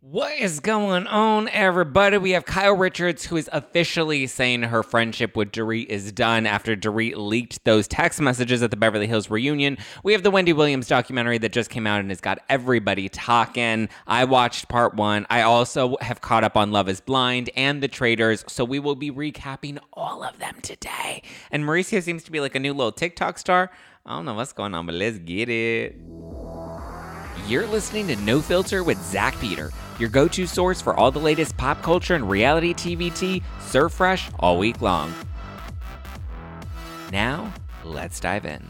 What is going on, everybody? We have Kyle Richards, who is officially saying her friendship with Dorit is done after Dorit leaked those text messages at the Beverly Hills reunion. We have the Wendy Williams documentary that just came out and has got everybody talking. I watched part one. I also have caught up on Love is Blind and The Traitors, so we will be recapping all of them today. And Mauricio seems to be like a new little TikTok star. I don't know what's going on, but let's get it. You're listening to No Filter with Zack Peter, your go to source for all the latest pop culture and reality TV tea, serve fresh all week long. Now, let's dive in.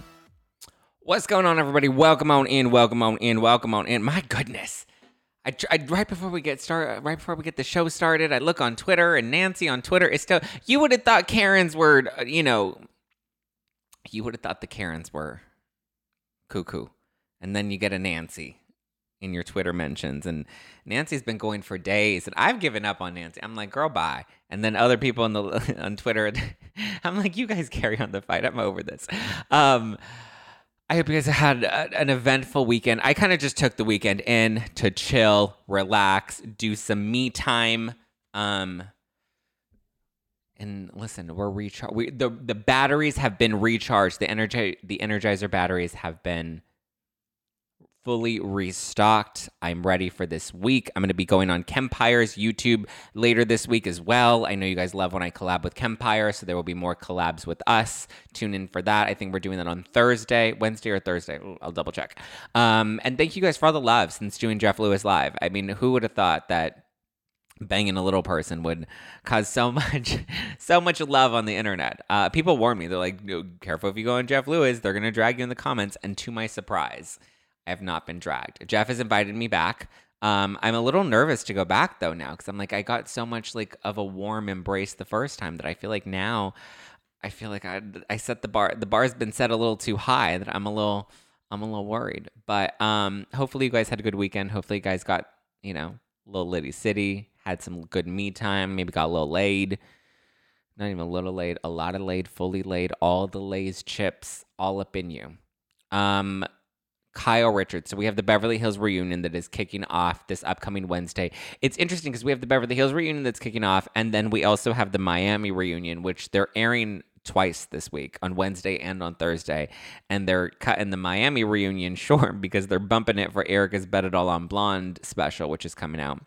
What's going on, everybody? Welcome on in, welcome on in, welcome on in. My goodness. I, I right before we get started, right before we get the show started, I look on Twitter and Nancy on Twitter is still. You would have thought Karens were, uh, you know, you would have thought the Karens were cuckoo, and then you get a Nancy in your Twitter mentions. And Nancy's been going for days, and I've given up on Nancy. I'm like, girl, bye. And then other people on the on Twitter, I'm like, you guys carry on the fight. I'm over this. Um, I hope you guys had a, an eventful weekend. I kind of just took the weekend in to chill, relax, do some me time. Um, and listen, we're recharged. We, the the batteries have been recharged. The energy the Energizer batteries have been fully restocked. I'm ready for this week. I'm going to be going on Kempire's YouTube later this week as well. I know you guys love when I collab with Kempire, so there will be more collabs with us. Tune in for that. I think we're doing that on Thursday, Wednesday or Thursday. I'll double check. Um, and thank you guys for all the love since doing Jeff Lewis live. I mean, who would have thought that banging a little person would cause so much so much love on the internet uh, people warn me they're like careful if you go on jeff lewis they're going to drag you in the comments and to my surprise i have not been dragged jeff has invited me back um, i'm a little nervous to go back though now because i'm like i got so much like of a warm embrace the first time that i feel like now i feel like i, I set the bar the bar's been set a little too high that i'm a little i'm a little worried but um, hopefully you guys had a good weekend hopefully you guys got you know little Liddy City, had some good me time, maybe got a little laid. Not even a little laid, a lot of laid, fully laid, all the Lay's chips all up in you. Um, Kyle Richards. So we have the Beverly Hills reunion that is kicking off this upcoming Wednesday. It's interesting because we have the Beverly Hills reunion that's kicking off, and then we also have the Miami reunion, which they're airing twice this week on Wednesday and on Thursday. And they're cutting the Miami reunion short because they're bumping it for Erika's Bet It All on Blonde special, which is coming out,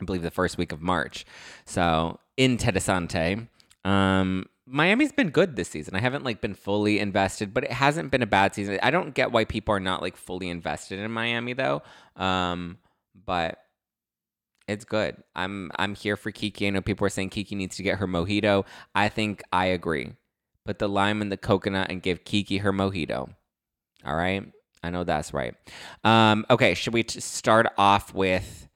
I believe, the first week of March. So, interessante. Um, Miami's been good this season. I haven't like been fully invested, but it hasn't been a bad season. I don't get why people are not like fully invested in Miami though. Um, but it's good. I'm I'm here for Kiki. I know people are saying Kiki needs to get her mojito. I think I agree. Put the lime in the coconut and give Kiki her mojito. All right. I know that's right. Um, okay, should we t- start off with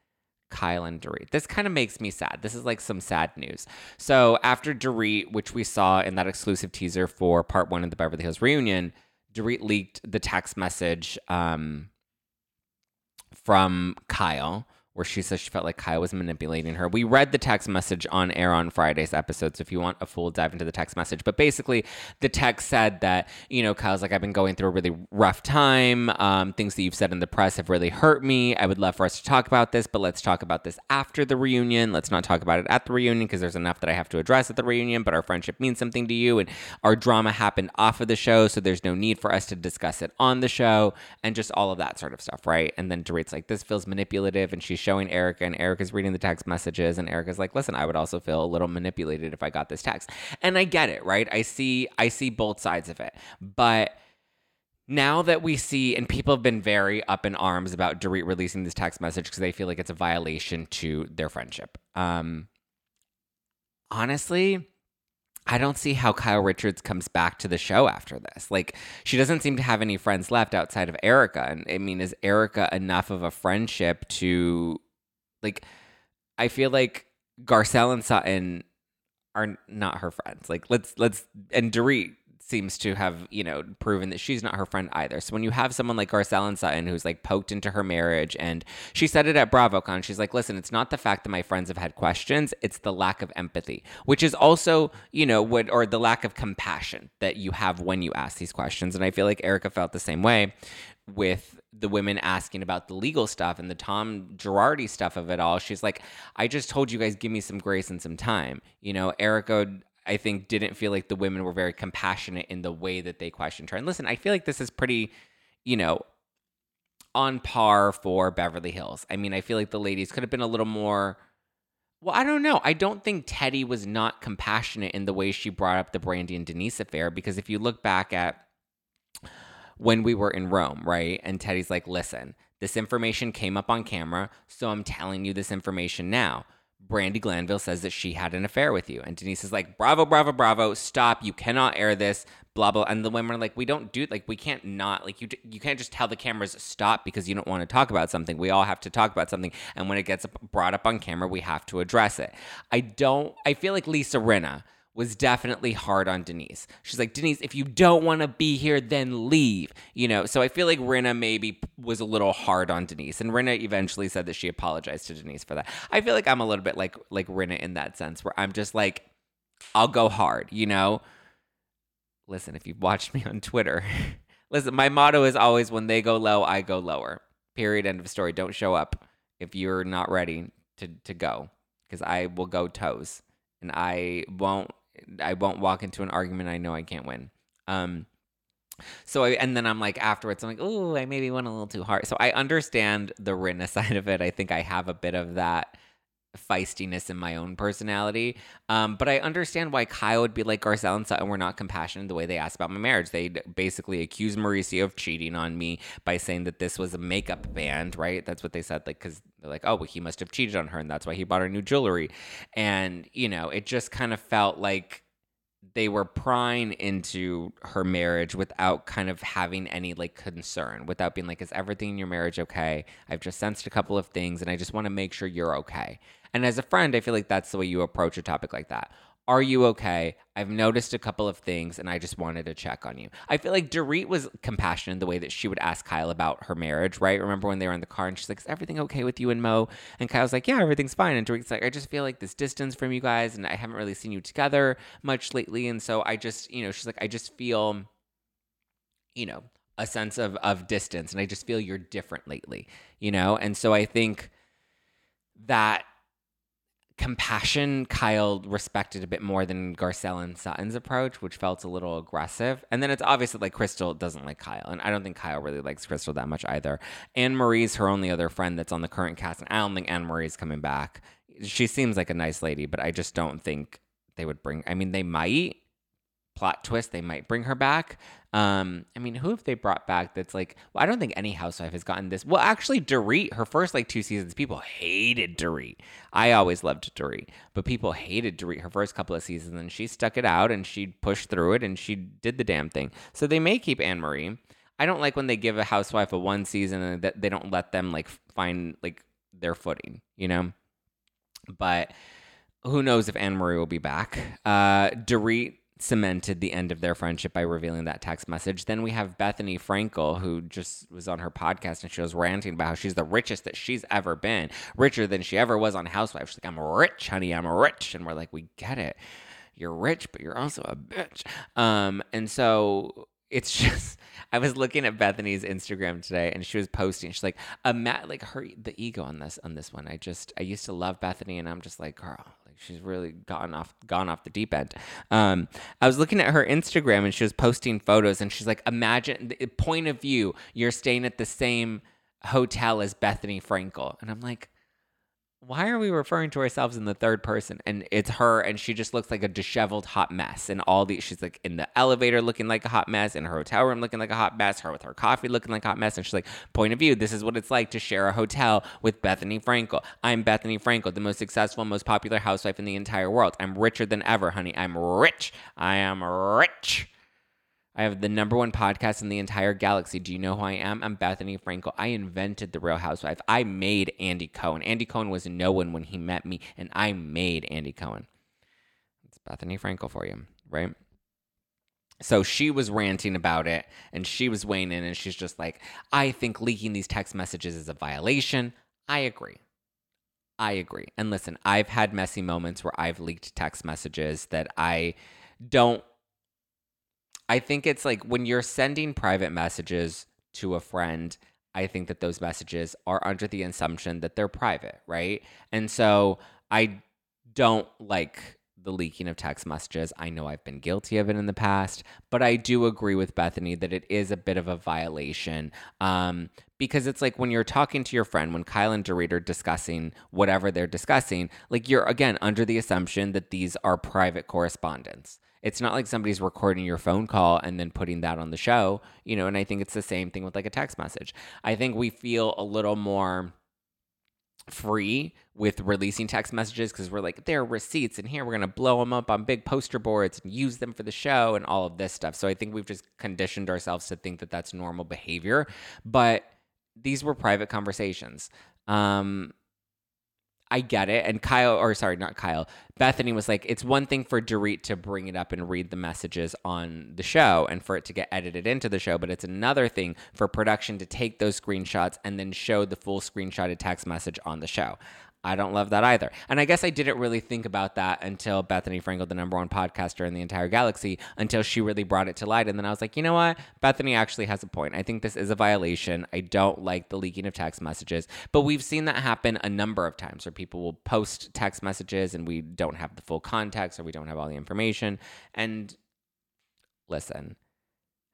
Kyle and Dorit? This kind of makes me sad. This is like some sad news. So after Dorit, which we saw in that exclusive teaser for part one of the Beverly Hills reunion, Dorit leaked the text message um, from Kyle where she says she felt like Kyle was manipulating her. We read the text message on air on Friday's episode, so if you want a full dive into the text message. But basically, the text said that, you know, Kyle's like, I've been going through a really rough time. Um, things that you've said in the press have really hurt me. I would love for us to talk about this, but let's talk about this after the reunion. Let's not talk about it at the reunion because there's enough that I have to address at the reunion, but our friendship means something to you. And our drama happened off of the show, so there's no need for us to discuss it on the show and just all of that sort of stuff, right? And then Dorit's like, this feels manipulative. And she's showing Erika, and Erika's reading the text messages, and Erika's like, "Listen, I would also feel a little manipulated if I got this text." And I get it, right? I see, I see both sides of it, but now that we see, and people have been very up in arms about Dorit releasing this text message because they feel like it's a violation to their friendship. Um, honestly, I don't see how Kyle Richards comes back to the show after this. Like, she doesn't seem to have any friends left outside of Erika. And I mean, is Erika enough of a friendship to, like, I feel like Garcelle and Sutton are not her friends. Like, let's, let's, and Dorit seems to have, you know, proven that she's not her friend either. So when you have someone like Garcelle and Sutton who's like poked into her marriage and she said it at BravoCon, she's like, listen, it's not the fact that my friends have had questions, it's the lack of empathy, which is also, you know, what or the lack of compassion that you have when you ask these questions. And I feel like Erika felt the same way with the women asking about the legal stuff and the Tom Girardi stuff of it all. She's like, I just told you guys, give me some grace and some time. You know, Erika I think didn't feel like the women were very compassionate in the way that they questioned her. And listen, I feel like this is pretty, you know, on par for Beverly Hills. I mean, I feel like the ladies could have been a little more. Well, I don't know. I don't think Teddi was not compassionate in the way she brought up the Brandi and Denise affair because if you look back at when we were in Rome, right? And Teddi's like, listen, this information came up on camera, so I'm telling you this information now. Brandi Glanville says that she had an affair with you. And Denise is like, bravo, bravo, bravo, stop. You cannot air this, blah, blah. And the women are like, we don't do, like, we can't not, like, you, you can't just tell the cameras stop because you don't want to talk about something. We all have to talk about something. And when it gets brought up on camera, we have to address it. I don't, I feel like Lisa Rinna was definitely hard on Denise. She's like, Denise, if you don't want to be here, then leave. You know, so I feel like Rinna maybe was a little hard on Denise, and Rinna eventually said that she apologized to Denise for that. I feel like I'm a little bit like like Rinna in that sense, where I'm just like, I'll go hard. You know, listen, if you've watched me on Twitter, listen, my motto is always when they go low, I go lower. Period. End of story. Don't show up if you're not ready to to go, because I will go toes and I won't I won't walk into an argument I know I can't win. Um, so I, and then I'm like afterwards, I'm like, oh, I maybe went a little too hard. So I understand the Rinna side of it. I think I have a bit of that feistiness in my own personality. Um, but I understand why Kyle would be like Garcelle and Sutton were not compassionate the way they asked about my marriage. They basically accused Mauricio of cheating on me by saying that this was a makeup band, right? That's what they said, like because they're like, oh, well, he must have cheated on her, and that's why he bought her new jewelry. And you know, it just kind of felt like they were prying into her marriage without kind of having any like concern, without being like, is everything in your marriage okay? I've just sensed a couple of things and I just want to make sure you're okay. And as a friend, I feel like that's the way you approach a topic like that. Are you okay? I've noticed a couple of things and I just wanted to check on you. I feel like Dorit was compassionate in the way that she would ask Kyle about her marriage, right? Remember when they were in the car and she's like, Is everything okay with you and Mo? And Kyle's like, Yeah, everything's fine. And Dorit's like, I just feel like this distance from you guys and I haven't really seen you together much lately. And so I just, you know, she's like, I just feel, you know, a sense of of distance and I just feel you're different lately, you know? And so I think that compassion Kyle respected a bit more than Garcelle and Sutton's approach, which felt a little aggressive. And then it's obviously like Crystal doesn't like Kyle, and I don't think Kyle really likes Crystal that much either. Annemarie's her only other friend that's on the current cast, and I don't think Annemarie's coming back. She seems like a nice lady, but I just don't think they would bring. I mean, they might plot twist, they might bring her back. Um, I mean, who have they brought back that's like, well, I don't think any housewife has gotten this. Well, actually, Dorit, her first like two seasons, people hated Dorit. I always loved Dorit, but people hated Dorit her first couple of seasons, and she stuck it out and she pushed through it and she did the damn thing. So they may keep Annemarie. I don't like when they give a housewife a one season and that they don't let them like find like their footing, you know? But who knows if Annemarie will be back. Uh Dorit cemented the end of their friendship by revealing that text message. Then we have Bethenny Frankel, who just was on her podcast and she was ranting about how she's the richest that she's ever been, richer than she ever was on Housewives. She's like, I'm rich, honey, I'm rich. And we're like, we get it. You're rich, but you're also a bitch. Um, and so it's just I was looking at Bethenny's Instagram today and she was posting. She's like, a mat like her the ego on this on this one. I just I used to love Bethenny and I'm just like, girl, she's really gone off gone off the deep end. Um, I was looking at her Instagram and she was posting photos and she's like, imagine the point of view, you're staying at the same hotel as Bethenny Frankel, and I'm like, why are we referring to ourselves in the third person? And it's her, and she just looks like a disheveled hot mess. And all the she's like in the elevator looking like a hot mess, in her hotel room looking like a hot mess, her with her coffee looking like a hot mess. And she's like, point of view, this is what it's like to share a hotel with Bethenny Frankel. I'm Bethenny Frankel, the most successful, most popular housewife in the entire world. I'm richer than ever, honey. I'm rich. I am rich. I have the number one podcast in the entire galaxy. Do you know who I am? I'm Bethenny Frankel. I invented The Real Housewife. I made Andy Cohen. Andy Cohen was no one when he met me, and I made Andy Cohen. It's Bethenny Frankel for you, right? So she was ranting about it and she was weighing in and she's just like, I think leaking these text messages is a violation. I agree. I agree. And listen, I've had messy moments where I've leaked text messages that I don't. I think it's like when you're sending private messages to a friend, I think that those messages are under the assumption that they're private, right? And so I don't like the leaking of text messages. I know I've been guilty of it in the past, but I do agree with Bethenny that it is a bit of a violation. Um, because it's like when you're talking to your friend, when Kyle and Dorit are discussing whatever they're discussing, like you're again under the assumption that these are private correspondence. It's not like somebody's recording your phone call and then putting that on the show, you know, and I think it's the same thing with like a text message. I think we feel a little more free with releasing text messages because we're like they're receipts and here. We're going to blow them up on big poster boards and use them for the show and all of this stuff. So i think we've just conditioned ourselves to think that that's normal behavior. But these were private conversations. Um I get it. And Kyle, or sorry, not Kyle, Bethenny was like, it's one thing for Dorit to bring it up and read the messages on the show and for it to get edited into the show, but it's another thing for production to take those screenshots and then show the full screenshotted text message on the show. I don't love that either. And I guess I didn't really think about that until Bethenny Frankel, the number one podcaster in the entire galaxy, until she really brought it to light. And then I was like, you know what? Bethenny actually has a point. I think this is a violation. I don't like the leaking of text messages. But we've seen that happen a number of times where people will post text messages and we don't have the full context or we don't have all the information. And listen,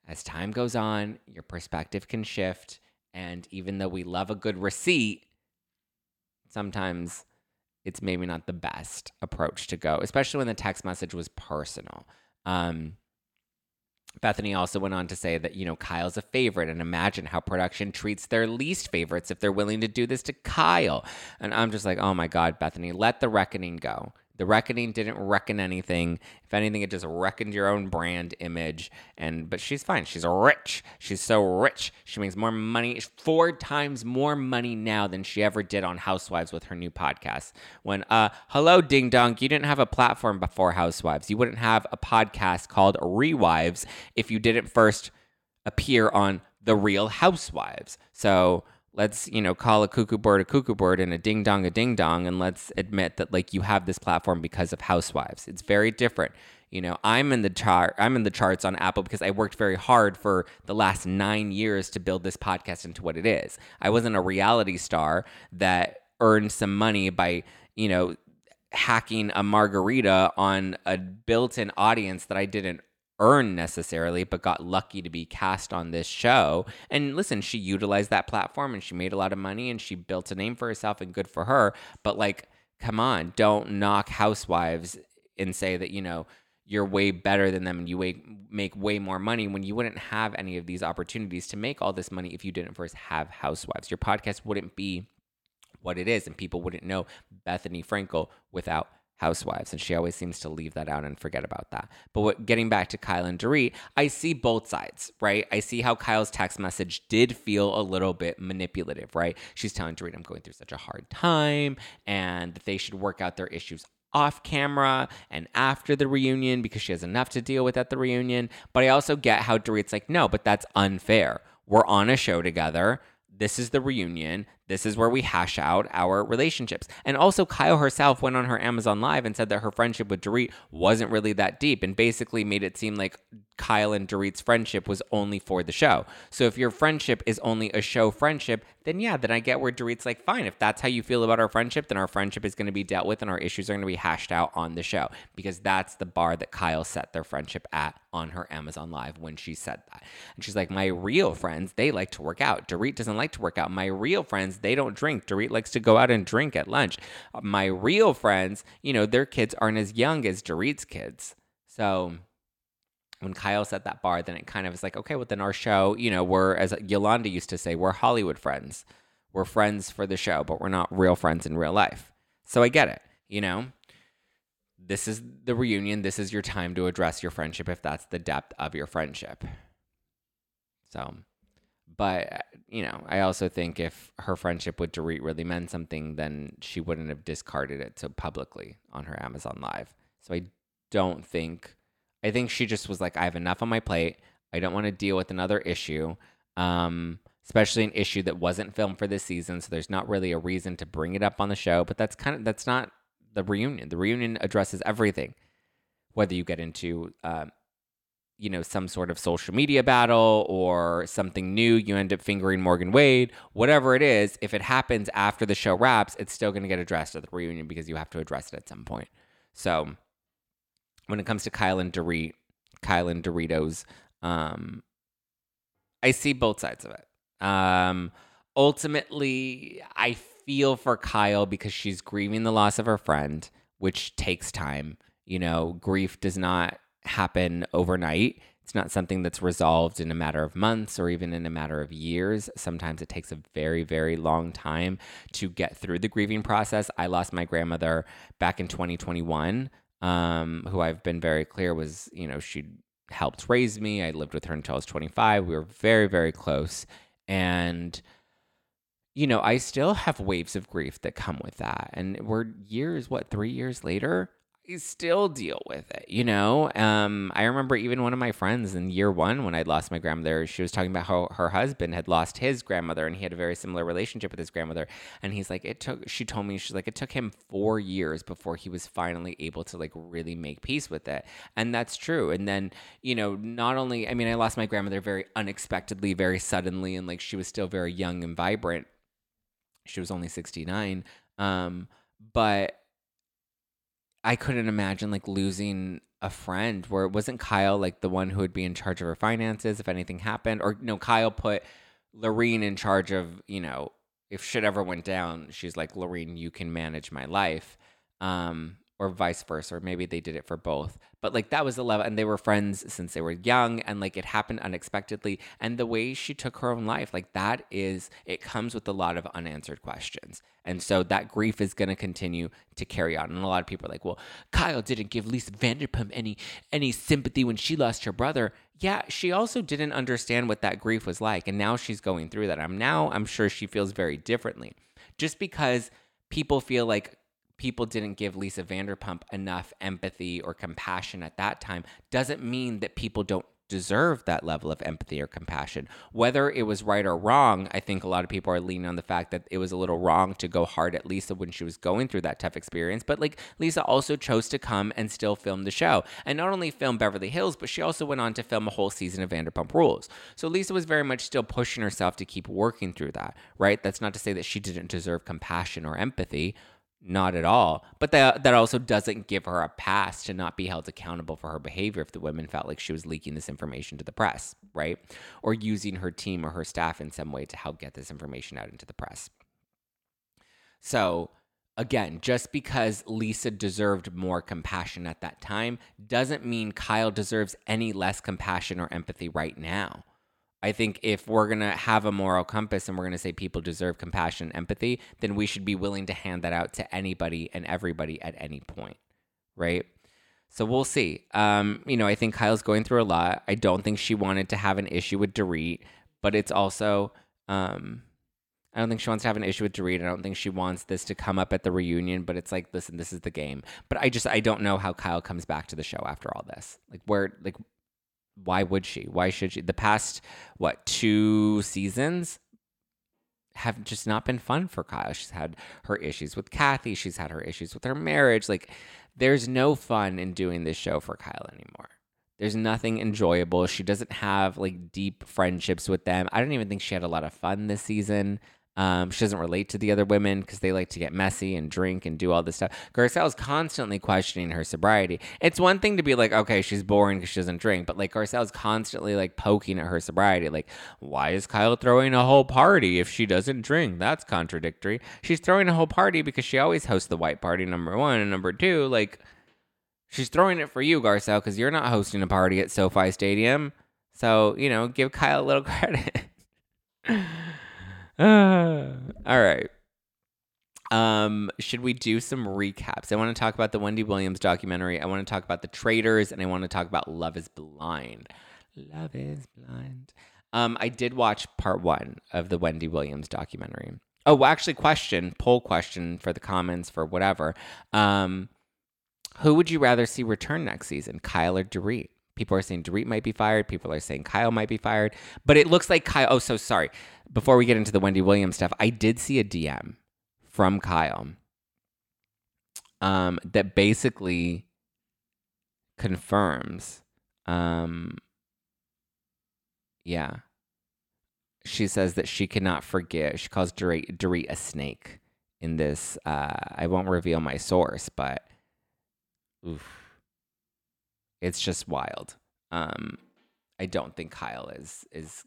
as time goes on, your perspective can shift. And even though we love a good receipt, sometimes it's maybe not the best approach to go, especially when the text message was personal. Um, Bethenny also went on to say that, you know, Kyle's a favorite and imagine how production treats their least favorites if they're willing to do this to Kyle. And I'm just like, oh my God, Bethenny, let the reckoning go. The reckoning didn't reckon anything. If anything, it just reckoned your own brand image. And but she's fine. She's rich. She's so rich. She makes more money, four times more money now than she ever did on Housewives with her new podcast. When uh, hello Ding Dong, you didn't have a platform before Housewives. You wouldn't have a podcast called Rewives if you didn't first appear on The Real Housewives. So let's you know call a cuckoo bird a cuckoo bird and a ding dong a ding dong and let's admit that like you have this platform because of housewives. It's very different. You know i'm in the chart i'm in the charts on apple because i worked very hard for the last nine years to build this podcast into what it is. I wasn't a reality star that earned some money by you know hacking a margarita on a built-in audience that i didn't earn necessarily, but got lucky to be cast on this show. And listen, she utilized that platform and she made a lot of money and she built a name for herself and good for her. But like, come on, don't knock housewives and say that, you know, you're way better than them and you make way more money when you wouldn't have any of these opportunities to make all this money if you didn't first have housewives. Your podcast wouldn't be what it is and people wouldn't know Bethenny Frankel without housewives and she always seems to leave that out and forget about that. But what, getting back to kyle and Dorit, i see both sides right? I see how kyle's text message did feel a little bit manipulative right? She's telling Dorit, i'm going through such a hard time and that they should work out their issues off camera and after the reunion because she has enough to deal with at the reunion. But i also get how Dorit's like no but that's unfair. We're on a show together. This is the reunion. This is where we hash out our relationships. And also, Kyle herself went on her Amazon Live and said that her friendship with Dorit wasn't really that deep and basically made it seem like Kyle and Dorit's friendship was only for the show. So if your friendship is only a show friendship, then yeah, then I get where Dorit's like, fine, if that's how you feel about our friendship, then our friendship is going to be dealt with and our issues are going to be hashed out on the show because that's the bar that Kyle set their friendship at on her Amazon Live when she said that. And she's like, my real friends, they like to work out. Dorit doesn't like to work out. My real friends, they don't drink. Dorit likes to go out and drink at lunch. Uh, my real friends, you know, their kids aren't as young as Dorit's kids. So when Kyle set that bar, then it kind of is like, okay, well, then our show, you know, we're, as Yolanda used to say, we're Hollywood friends. We're friends for the show, but we're not real friends in real life. So I get it, you know? This is the reunion. This is your time to address your friendship if that's the depth of your friendship. So, but, you know, I also think if her friendship with Dorit really meant something, then she wouldn't have discarded it so publicly on her Amazon Live. So I don't think I think she just was like, I have enough on my plate. I don't want to deal with another issue, um, especially an issue that wasn't filmed for this season. So there's not really a reason to bring it up on the show. But that's kind of that's not the reunion. The reunion addresses everything, whether you get into um, you know some sort of social media battle or something new you end up fingering morgan wade whatever it is if it happens after the show wraps it's still going to get addressed at the reunion because you have to address it at some point. So when it comes to kyle and dorit kyle and doritos um, i see both sides of it. Um, ultimately i feel for kyle because she's grieving the loss of her friend which takes time. You know grief does not happen overnight. It's not something that's resolved in a matter of months or even in a matter of years. Sometimes it takes a very, very long time to get through the grieving process. I lost my grandmother back in 2021, um, who I've been very clear was, you know, she helped raise me. I lived with her until I was 25. We were very, very close. And, you know, I still have waves of grief that come with that. And we're years, what, three years later? Still deal with it, you know? Um, I remember even one of my friends in year one when I lost my grandmother, she was talking about how her husband had lost his grandmother and he had a very similar relationship with his grandmother. And he's like, it took, she told me, she's like, it took him four years before he was finally able to like really make peace with it. And that's true. And then, you know, not only, I mean, I lost my grandmother very unexpectedly, very suddenly, and like she was still very young and vibrant. She was only 69. Um, but I couldn't imagine like losing a friend where it wasn't Kyle like the one who would be in charge of her finances if anything happened, or no, Kyle put Lorene in charge of you know if shit ever went down, she's like Lorene, you can manage my life. Um, or vice versa, or maybe they did it for both. But like that was the level, and they were friends since they were young, and like it happened unexpectedly. And the way she took her own life, like that is, it comes with a lot of unanswered questions. And so that grief is going to continue to carry on. And a lot of people are like, well, Kyle didn't give Lisa Vanderpump any any sympathy when she lost her brother. Yeah, she also didn't understand what that grief was like, and now she's going through that. I'm now I'm sure she feels very differently. Just because people feel like people didn't give Lisa Vanderpump enough empathy or compassion at that time doesn't mean that people don't deserve that level of empathy or compassion. Whether it was right or wrong, I think a lot of people are leaning on the fact that it was a little wrong to go hard at Lisa when she was going through that tough experience. But like Lisa also chose to come and still film the show. And not only film Beverly Hills, but she also went on to film a whole season of Vanderpump Rules. So Lisa was very much still pushing herself to keep working through that, right? That's not to say that she didn't deserve compassion or empathy not at all. But that that also doesn't give her a pass to not be held accountable for her behavior if the women felt like she was leaking this information to the press, right? Or using her team or her staff in some way to help get this information out into the press. So, again, just because Lisa deserved more compassion at that time doesn't mean Kyle deserves any less compassion or empathy right now. I think if we're going to have a moral compass and we're going to say people deserve compassion and empathy, then we should be willing to hand that out to anybody and everybody at any point, right? So we'll see. Um, you know, I think Kyle's going through a lot. I don't think she wanted to have an issue with Dorit, but it's also, um, I don't think she wants to have an issue with Dorit. I don't think she wants this to come up at the reunion, but it's like, listen, this is the game. But I just, I don't know how Kyle comes back to the show after all this. Like, where, like, why would she? Why should she? The past what two seasons have just not been fun for Kyle. She's had her issues with Kathy. She's had her issues with her marriage. Like, there's no fun in doing this show for Kyle anymore. There's nothing enjoyable. She doesn't have like deep friendships with them. I don't even think she had a lot of fun this season. Um, she doesn't relate to the other women because they like to get messy and drink and do all this stuff. Garcelle's constantly questioning her sobriety. It's one thing to be like, okay, she's boring because she doesn't drink, but like Garcelle's constantly like poking at her sobriety. Like, why is Kyle throwing a whole party if she doesn't drink? That's contradictory. She's throwing a whole party because she always hosts the white party, number one. And number two, like, she's throwing it for you, Garcelle, because you're not hosting a party at SoFi Stadium. So, you know, give Kyle a little credit. all right. Um, should we do some recaps? I want to talk about the Wendy Williams documentary. I want to talk about the Traitors, and I want to talk about Love Is Blind. Love Is Blind. Um, I did watch part one of the Wendy Williams documentary. Oh, actually, question poll question for the comments for whatever. Um, who would you rather see return next season, Kyle or Dorit? People are saying Dorit might be fired. People are saying Kyle might be fired. But it looks like Kyle. Oh, so sorry. Before we get into the Wendy Williams stuff, I did see a DM from Kyle um, that basically confirms. Um, yeah. She says that she cannot forgive. She calls Dorit, Dorit a snake in this. Uh, I won't reveal my source, but oof it's just wild. Um, I don't think Kyle is is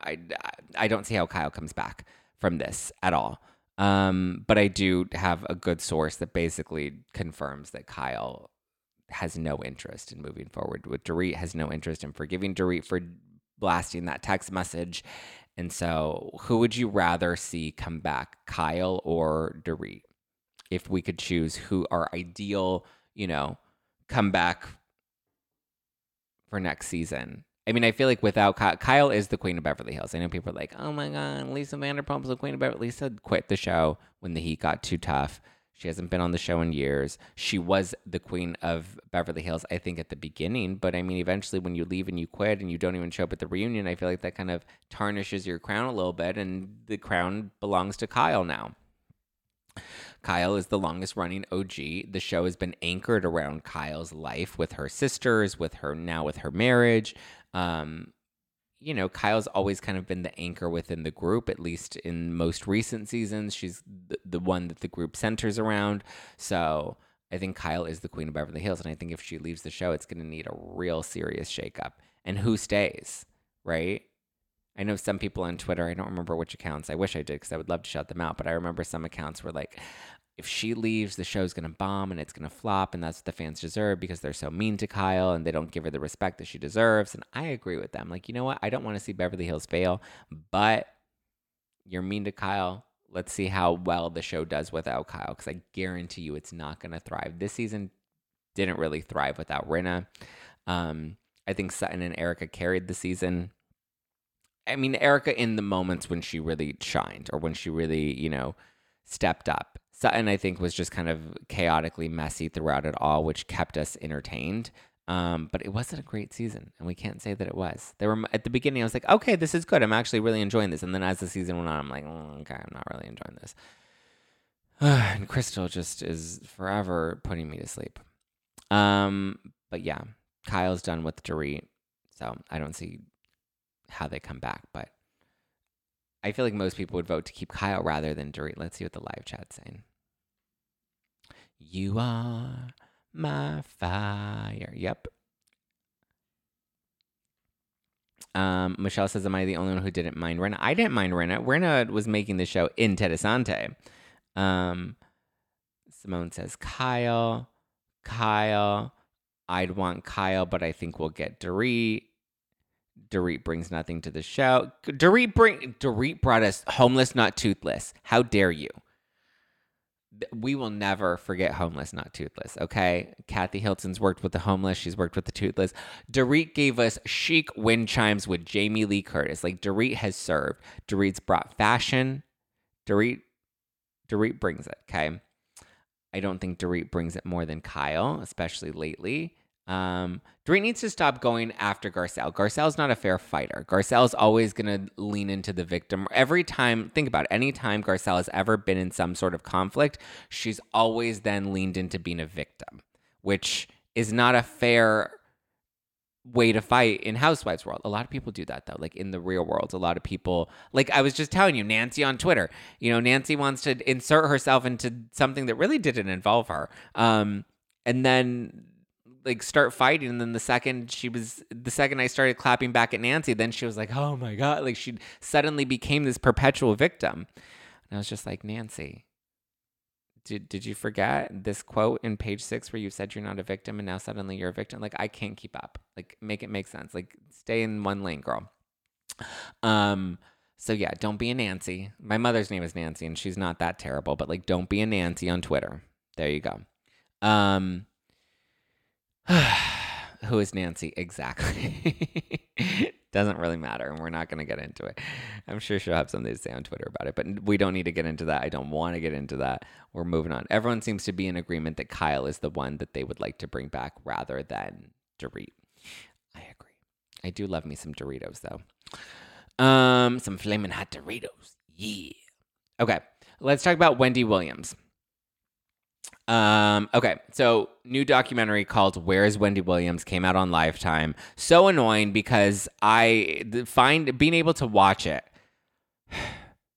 I I don't see how Kyle comes back from this at all. Um, but I do have a good source that basically confirms that Kyle has no interest in moving forward with Dorit, has no interest in forgiving Dorit for blasting that text message. And so, who would you rather see come back, Kyle or Dorit? If we could choose who our ideal, you know, comeback for next season. I mean, I feel like without Kyle, Kyle is the queen of Beverly Hills. I know people are like, "Oh my god, Lisa Vanderpump's the queen of Beverly." Lisa quit the show when the heat got too tough. She hasn't been on the show in years. She was the queen of Beverly Hills, I think, at the beginning. But I mean, eventually, when you leave and you quit and you don't even show up at the reunion, I feel like that kind of tarnishes your crown a little bit, and the crown belongs to Kyle now. Kyle is the longest running OG. The show has been anchored around Kyle's life with her sisters, with her now with her marriage. Um, you know, Kyle's always kind of been the anchor within the group, at least in most recent seasons. She's the, the one that the group centers around. So I think Kyle is the queen of Beverly Hills. And I think if she leaves the show, it's going to need a real serious shakeup. And who stays, right? I know some people on Twitter, I don't remember which accounts. I wish I did because I would love to shout them out. But I remember some accounts were like, if she leaves, the show's to bomb and it's to flop. And that's what the fans deserve because they're so mean to Kyle and they don't give her the respect that she deserves. And I agree with them. Like, you know what? I don't want to see Beverly Hills fail, but you're mean to Kyle. Let's see how well the show does without Kyle because I guarantee you it's not to thrive. This season didn't really thrive without Rinna. Um, I think Sutton and Erika carried the season. I mean, Erika in the moments when she really shined or when she really, you know, stepped up. Sutton, I think, was just kind of chaotically messy throughout it all, which kept us entertained. Um, but it wasn't a great season, and we can't say that it was. There were at the beginning, I was like, okay, this is good. I'm actually really enjoying this. And then as the season went on, I'm like, mm, okay, I'm not really enjoying this. and Crystal just is forever putting me to sleep. Um, but yeah, Kyle's done with Dorit, so I don't see how they come back. But I feel like most people would vote to keep Kyle rather than Dorit. Let's see what the live chat's saying. You are my fire. Yep. Um, Michelle says, Am I the only one who didn't mind Rinna? I didn't mind Rinna. Rinna was making the show interessante. Um, Simone says, Kyle, Kyle. I'd want Kyle, but I think we'll get Dorit. Dorit brings nothing to the show. Dorit bring Dorit brought us homeless, not toothless. How dare you? We will never forget homeless, not toothless. Okay, Kathy Hilton's worked with the homeless. She's worked with the toothless. Dorit gave us chic wind chimes with Jamie Lee Curtis. Like Dorit has served. Dorit's brought fashion. Dorit, Dorit brings it. Okay, I don't think Dorit brings it more than Kyle, especially lately. Um, Dorit needs to stop going after Garcelle. Garcelle's not a fair fighter. Garcelle's always going to lean into the victim. Every time, think about it, any time Garcelle has ever been in some sort of conflict, she's always then leaned into being a victim, which is not a fair way to fight in housewives world a lot of people do that though like in the real world a lot of people like i was just telling you nancy on twitter you know nancy wants to insert herself into something that really didn't involve her um and then like start fighting and then the second she was the second I started clapping back at Nancy then she was like oh my god like she suddenly became this perpetual victim. And I was just like Nancy did did you forget this quote in page 6 where you said you're not a victim and now suddenly you're a victim? Like I can't keep up. Like make it make sense. Like stay in one lane girl. Um so yeah don't be a Nancy. My mother's name is Nancy and she's not that terrible but like don't be a Nancy on Twitter. There you go. Um Who is Nancy? Exactly. Doesn't really matter, and we're not going to get into it. I'm sure she'll have something to say on Twitter about it, but we don't need to get into that. I don't want to get into that. We're moving on. Everyone seems to be in agreement that Kyle is the one that they would like to bring back rather than Dorit. I agree. I do love me some Doritos though. Um, some flaming hot Doritos. Yeah. Okay, let's talk about Wendy Williams. Um, okay, so new documentary called "Where's Wendy Williams" came out on Lifetime. So annoying because I find being able to watch it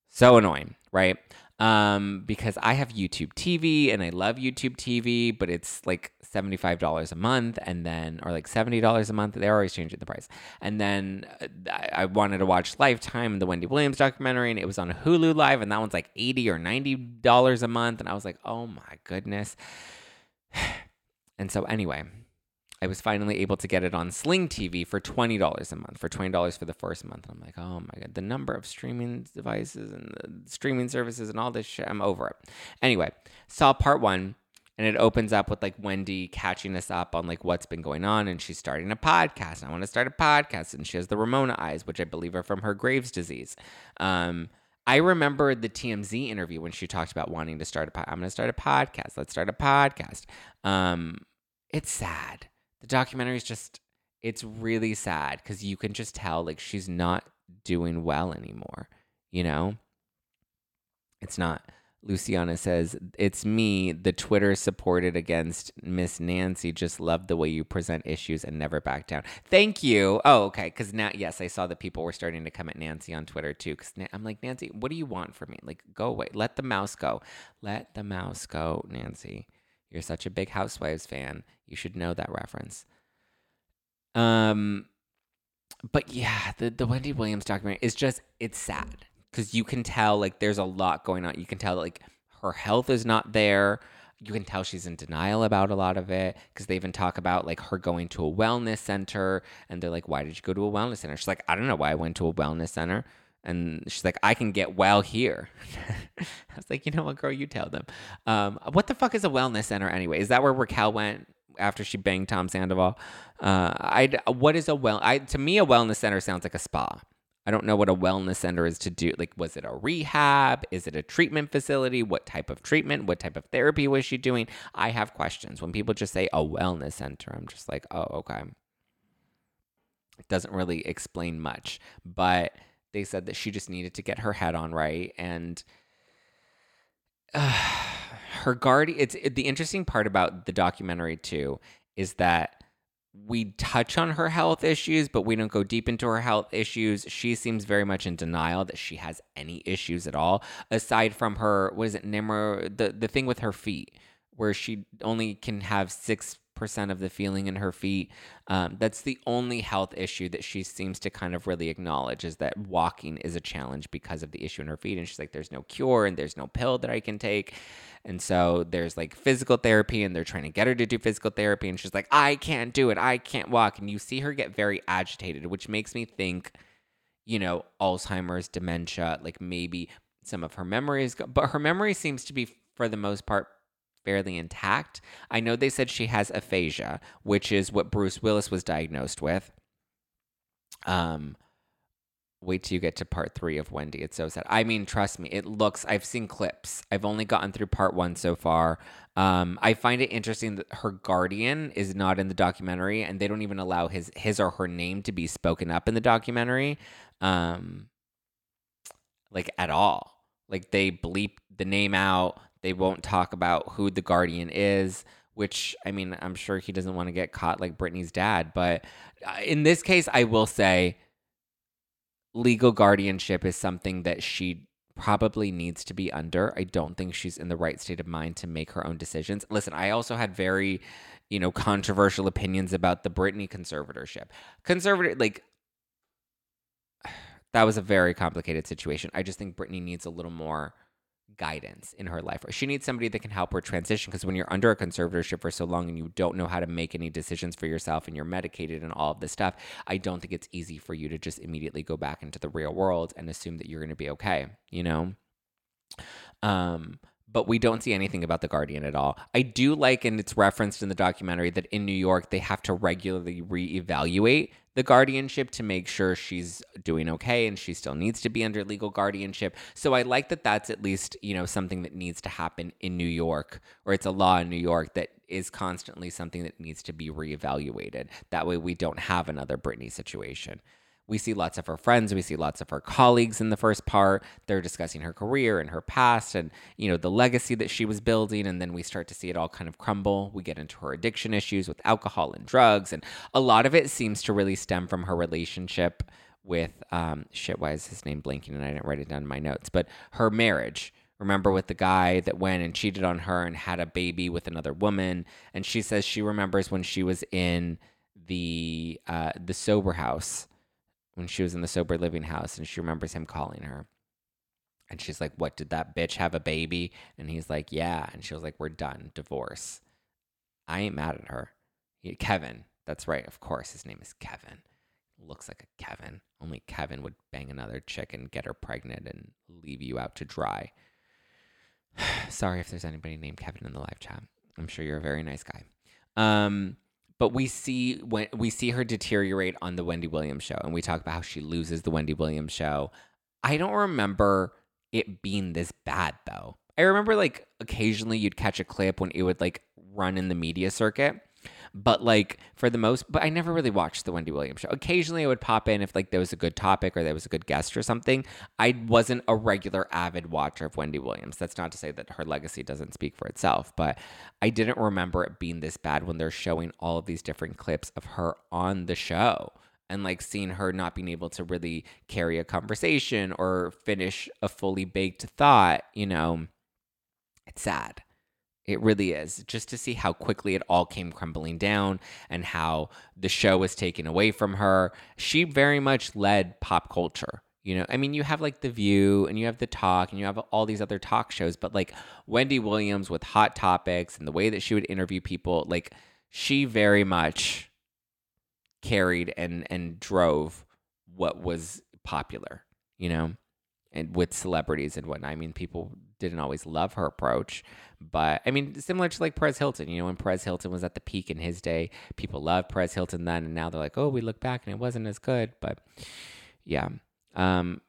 so annoying, right? Um, because I have YouTube TV and I love YouTube TV, but it's like $75 a month and then, or like $70 a month. They're always changing the price. And then uh, I wanted to watch Lifetime, the Wendy Williams documentary, and it was on Hulu Live, and that one's like 80 or $90 a month. And I was like, oh my goodness. And so, anyway, I was finally able to get it on Sling TV for $20 a month, for $20 for the first month. And I'm like, oh my God, the number of streaming devices and the streaming services and all this shit, I'm over it. Anyway, saw part one and it opens up with like Wendy catching us up on like what's been going on and she's starting a podcast. I want to start a podcast and she has the Ramona eyes, which I believe are from her Graves' disease. Um, I remember the TMZ interview when she talked about wanting to start a podcast. I'm going to start a podcast. Let's start a podcast. Um, it's sad the documentary is just it's really sad because you can just tell like she's not doing well anymore you know it's not luciana says it's me the twitter supported against miss nancy just loved the way you present issues and never back down. Thank you. Oh okay because now yes i saw that people were starting to come at nancy on twitter too because i'm like nancy what do you want from me? Like go away. Let the mouse go. Let the mouse go nancy. You're such a big housewives fan. You should know that reference. Um, but yeah, the the Wendy Williams documentary is just it's sad because you can tell like there's a lot going on. You can tell like her health is not there. You can tell she's in denial about a lot of it because they even talk about like her going to a wellness center and they're like, "Why did you go to a wellness center?" She's like, "I don't know why I went to a wellness center." And she's like, I can get well here. I was like, you know what, girl, you tell them. Um, what the fuck is a wellness center anyway? Is that where Raquel went after she banged Tom Sandoval. Uh, I what is a well? I to me a wellness center sounds like a spa. I don't know what a wellness center is to do. Like, was it a rehab? Is it a treatment facility? What type of treatment? What type of therapy was she doing? I have questions. When people just say a wellness center, I'm just like, oh, okay. It doesn't really explain much, but they said that she just needed to get her head on right and. Uh, her guardian it's it, the interesting part about the documentary too is that we touch on her health issues but we don't go deep into her health issues. She seems very much in denial that she has any issues at all aside from her what is it nimmer the the thing with her feet where she only can have six percent of the feeling in her feet. Um, that's the only health issue that she seems to kind of really acknowledge is that walking is a challenge because of the issue in her feet. And she's like, there's no cure and there's no pill that I can take. And so there's like physical therapy and they're trying to get her to do physical therapy. And she's like, I can't do it. I can't walk. And you see her get very agitated, which makes me think, you know, Alzheimer's, dementia, like maybe some of her memories, but her memory seems to be, for the most part, fairly intact. I know they said she has aphasia, which is what Bruce Willis was diagnosed with. Um, wait till you get to part three of Wendy. It's so sad. I mean, trust me, it looks. I've seen clips. I've only gotten through part one so far. Um, I find it interesting that her guardian is not in the documentary, and they don't even allow his his or her name to be spoken up in the documentary, um, like at all. Like they bleep the name out. They won't talk about who the guardian is, which I mean, I'm sure he doesn't want to get caught like Britney's dad. But uh, in this case, I will say legal guardianship is something that she probably needs to be under. I don't think she's in the right state of mind to make her own decisions. Listen, I also had very, you know, controversial opinions about the Britney conservatorship. Conservator, like, that was a very complicated situation. I just think Britney needs a little more guidance in her life. She needs somebody that can help her transition because when you're under a conservatorship for so long and you don't know how to make any decisions for yourself and you're medicated and all of this stuff, I don't think it's easy for you to just immediately go back into the real world and assume that you're going to be okay, you know? Um, but we don't see anything about the Guardian at all. I do like, and it's referenced in the documentary, that in New York they have to regularly reevaluate the guardianship to make sure she's doing okay and she still needs to be under legal guardianship. So I like that that's at least, you know, something that needs to happen in New York or it's a law in New York that is constantly something that needs to be reevaluated. That way we don't have another Britney situation. We see lots of her friends, we see lots of her colleagues in the first part. They're discussing her career and her past and, you know, the legacy that she was building and then we start to see it all kind of crumble. We get into her addiction issues with alcohol and drugs and a lot of it seems to really stem from her relationship with um shit why is his name blinking? and I didn't write it down in my notes, but her marriage remember with the guy that went and cheated on her and had a baby with another woman and she says she remembers when she was in the uh the sober house when she was in the sober living house and she remembers him calling her. And she's like, What did that bitch have a baby? And he's like, Yeah. And she was like, We're done. Divorce. I ain't mad at her. He, Kevin. That's right. Of course. His name is Kevin. Looks like a Kevin. Only Kevin would bang another chick and get her pregnant and leave you out to dry. Sorry if there's anybody named Kevin in the live chat. I'm sure you're a very nice guy. Um, but we see when we see her deteriorate on the Wendy Williams show, and we talk about how she loses the Wendy Williams show. I don't remember it being this bad though. I remember like occasionally you'd catch a clip when it would like run in the media circuit but like for the most, but I never really watched the Wendy Williams show. Occasionally I would pop in if like there was a good topic or there was a good guest or something. I wasn't a regular avid watcher of Wendy Williams. That's not to say that her legacy doesn't speak for itself, but I didn't remember it being this bad when they're showing all of these different clips of her on the show and like seeing her not being able to really carry a conversation or finish a fully baked thought, you know, it's sad. It really is. Just to see how quickly it all came crumbling down and how the show was taken away from her. She very much led pop culture. You know, I mean, you have like The View and you have The Talk and you have all these other talk shows, but like Wendy Williams with Hot Topics and the way that she would interview people, like she very much carried and and drove what was popular, you know, and with celebrities and whatnot. I mean, people didn't always love her approach, but I mean, similar to like Perez Hilton, you know, when Perez Hilton was at the peak in his day, people loved Perez Hilton then, and now they're like, oh, we look back and it wasn't as good. But yeah. Um,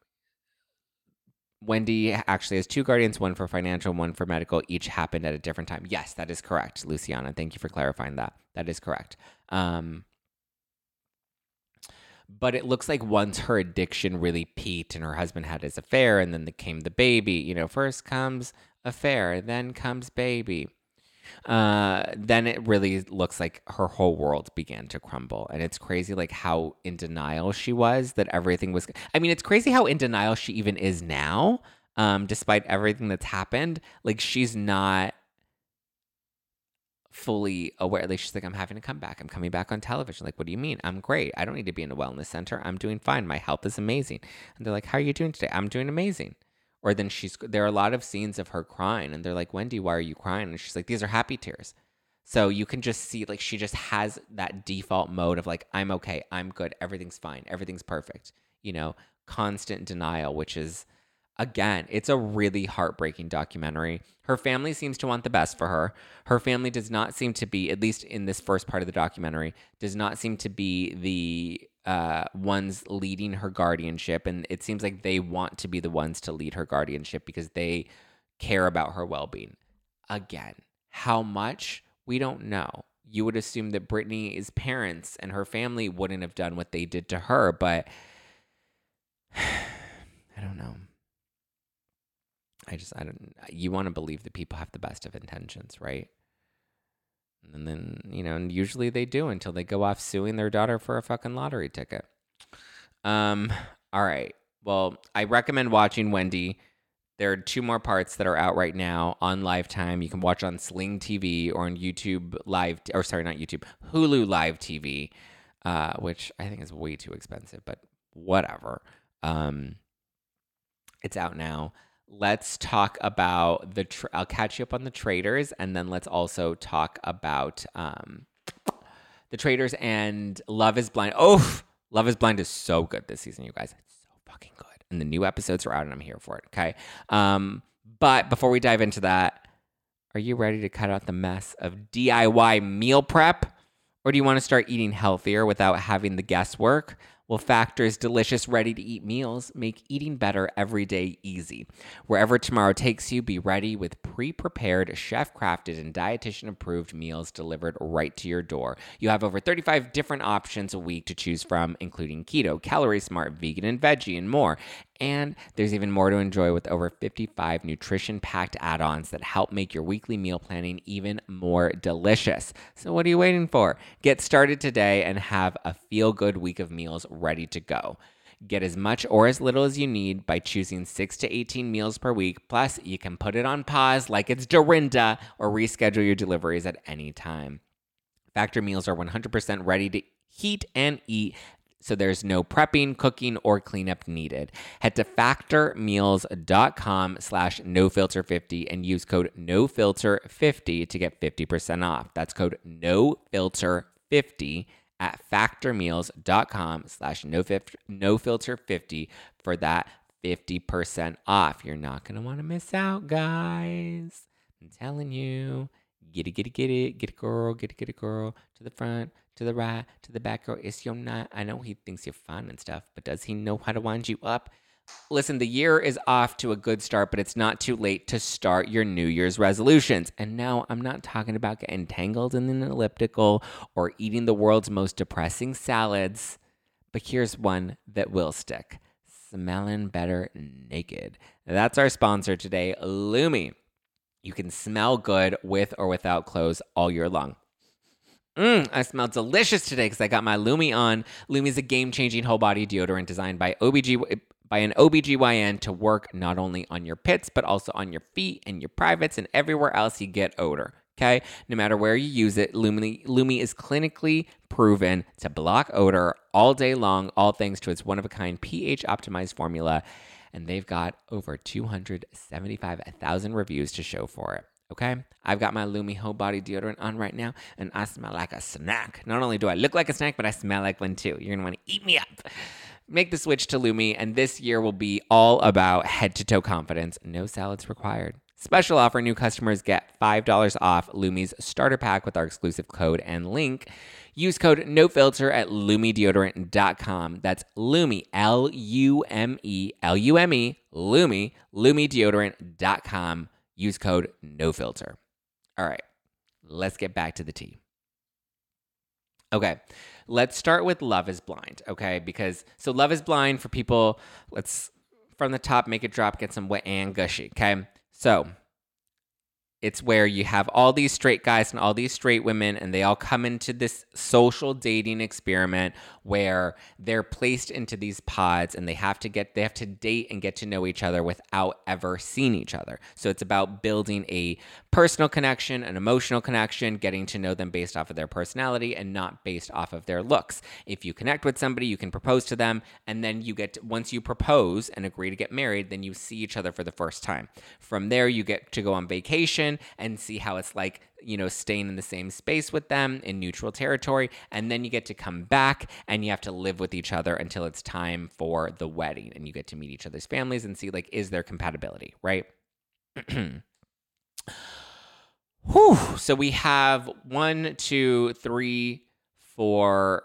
Wendy actually has two guardians, one for financial, one for medical. Each happened at a different time. Yes, that is correct, Luciana. Thank you for clarifying that. That is correct. Um, but it looks like once her addiction really peaked and her husband had his affair and then came the baby, you know, first comes affair, then comes baby. Uh, then it really looks like her whole world began to crumble. And it's crazy, like how in denial she was that everything was. I mean, it's crazy how in denial she even is now, um, despite everything that's happened. Like, she's not fully aware. Like she's like, I'm having to come back. I'm coming back on television. Like, what do you mean? I'm great. I don't need to be in a wellness center. I'm doing fine. My health is amazing. And they're like, How are you doing today? I'm doing amazing. Or then she's there are a lot of scenes of her crying, and they're like, Wendy, why are you crying? And she's like, These are happy tears. So you can just see like she just has that default mode of like, I'm okay, I'm good, everything's fine, everything's perfect. You know, constant denial, which is again, it's a really heartbreaking documentary. Her family seems to want the best for her. Her family does not seem to be, at least in this first part of the documentary, does not seem to be the uh, ones leading her guardianship. And it seems like they want to be the ones to lead her guardianship because they care about her well being. Again, how much? We don't know. You would assume that Britney's parents and her family wouldn't have done what they did to her, but I don't know. I just I don't you want to believe that people have the best of intentions, right? And then, you know, and usually they do until they go off suing their daughter for a fucking lottery ticket. Um all right. Well, I recommend watching Wendy. There are two more parts that are out right now on Lifetime. You can watch on Sling TV or on YouTube Live, or sorry, not YouTube, Hulu Live TV, uh, which I think is way too expensive, but whatever. Um, it's out now let's talk about the. Tra- I'll catch you up on the Traitors, and then let's also talk about um, the Traitors and Love Is Blind. Oh, Love Is Blind is so good this season, you guys. It's so fucking good, and the new episodes are out, and I'm here for it. Okay, um, but before we dive into that, are you ready to cut out the mess of DIY meal prep? Or do you want to start eating healthier without having the guesswork? Well, Factor's delicious, ready to eat meals make eating better every day easy. Wherever tomorrow takes you, be ready with pre prepared, chef crafted, and dietitian approved meals delivered right to your door. You have over 35 different options a week to choose from, including keto, calorie smart, vegan, and veggie, and more. And there's even more to enjoy with over 55 nutrition packed add ons that help make your weekly meal planning even more delicious. So, what are you waiting for? Get started today and have a feel good week of meals ready to go. Get as much or as little as you need by choosing 6 to 18 meals per week. Plus, you can put it on pause like it's Dorinda or reschedule your deliveries at any time. Factor meals are 100% ready to heat and eat so there's no prepping, cooking, or cleanup needed. Head to factormeals.com slash nofilter50 and use code nofilter50 to get 50% off. That's code nofilter50 at factormeals.com slash nofilter50 for that 50% off. You're not going to want to miss out, guys. I'm telling you. Get it, get it, get it, get girl, get it, get girl. To the front, to the right, to the back, girl. Is your not? I know he thinks you're fun and stuff, but does he know how to wind you up? Listen, the year is off to a good start, but it's not too late to start your New Year's resolutions. And no, I'm not talking about getting tangled in an elliptical or eating the world's most depressing salads, but here's one that will stick smelling better naked. That's our sponsor today, Lume. You can smell good with or without clothes all year long. Mmm, I smell delicious today because I got my Lume on. Lume is a game changing whole body deodorant designed by OBG by an OBGYN to work not only on your pits, but also on your feet and your privates and everywhere else you get odor. Okay. No matter where you use it, Lume, Lume is clinically proven to block odor all day long, all thanks to its one of a kind pH optimized formula and they've got over 275,000 reviews to show for it. Okay, I've got my Lume whole body deodorant on right now, and I smell like a snack. Not only do I look like a snack, but I smell like one too. You're gonna wanna eat me up. Make the switch to Lumi, and this year will be all about head to toe confidence. No salads required. Special offer new customers get $5 off Lumi's starter pack with our exclusive code and link. Use code NOFILTER at LumeDeodorant.com. That's Lumi, L U M E, L U M E, Lume, LumeDeodorant.com. Use code NOFILTER. All right, let's get back to the tea. Okay, let's start with Love is Blind, okay? Because, so Love is Blind for people, let's from the top make it drop, get some wet and gushy, okay? So, it's where you have all these straight guys and all these straight women, and they all come into this social dating experiment where they're placed into these pods and they have to get they have to date and get to know each other without ever seeing each other. So it's about building a personal connection, an emotional connection, getting to know them based off of their personality and not based off of their looks. If you connect with somebody, you can propose to them, and then you get to, once you propose and agree to get married, then you see each other for the first time. From there, you get to go on vacation and see how it's like, you know, staying in the same space with them in neutral territory. And then you get to come back and you have to live with each other until it's time for the wedding. And you get to meet each other's families and see, like, is there compatibility, right? Whew. So we have one, two, three, four,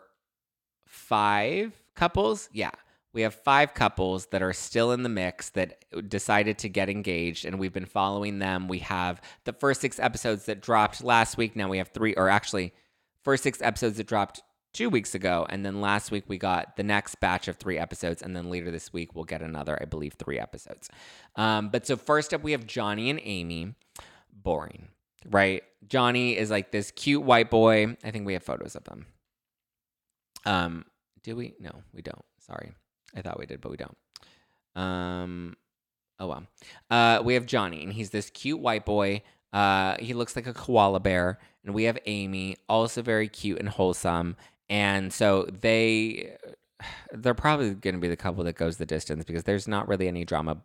five couples. Yeah we have five couples that are still in the mix that decided to get engaged and we've been following them. We have the first six episodes that dropped last week. Now we have three or actually first six episodes that dropped two weeks ago and then last week we got the next batch of three episodes and then later this week we'll get another i believe three episodes. Um, but so first up we have johnny and amy. Boring right? Johnny is like this cute white boy. I think we have photos of them. Um do we? No we don't. Sorry I thought we did, but we don't. Um, oh well. Uh, we have Johnny, and he's this cute white boy. Uh, he looks like a koala bear, and we have Amy, also very cute and wholesome. And so they, they're probably going to be the couple that goes the distance because there's not really any drama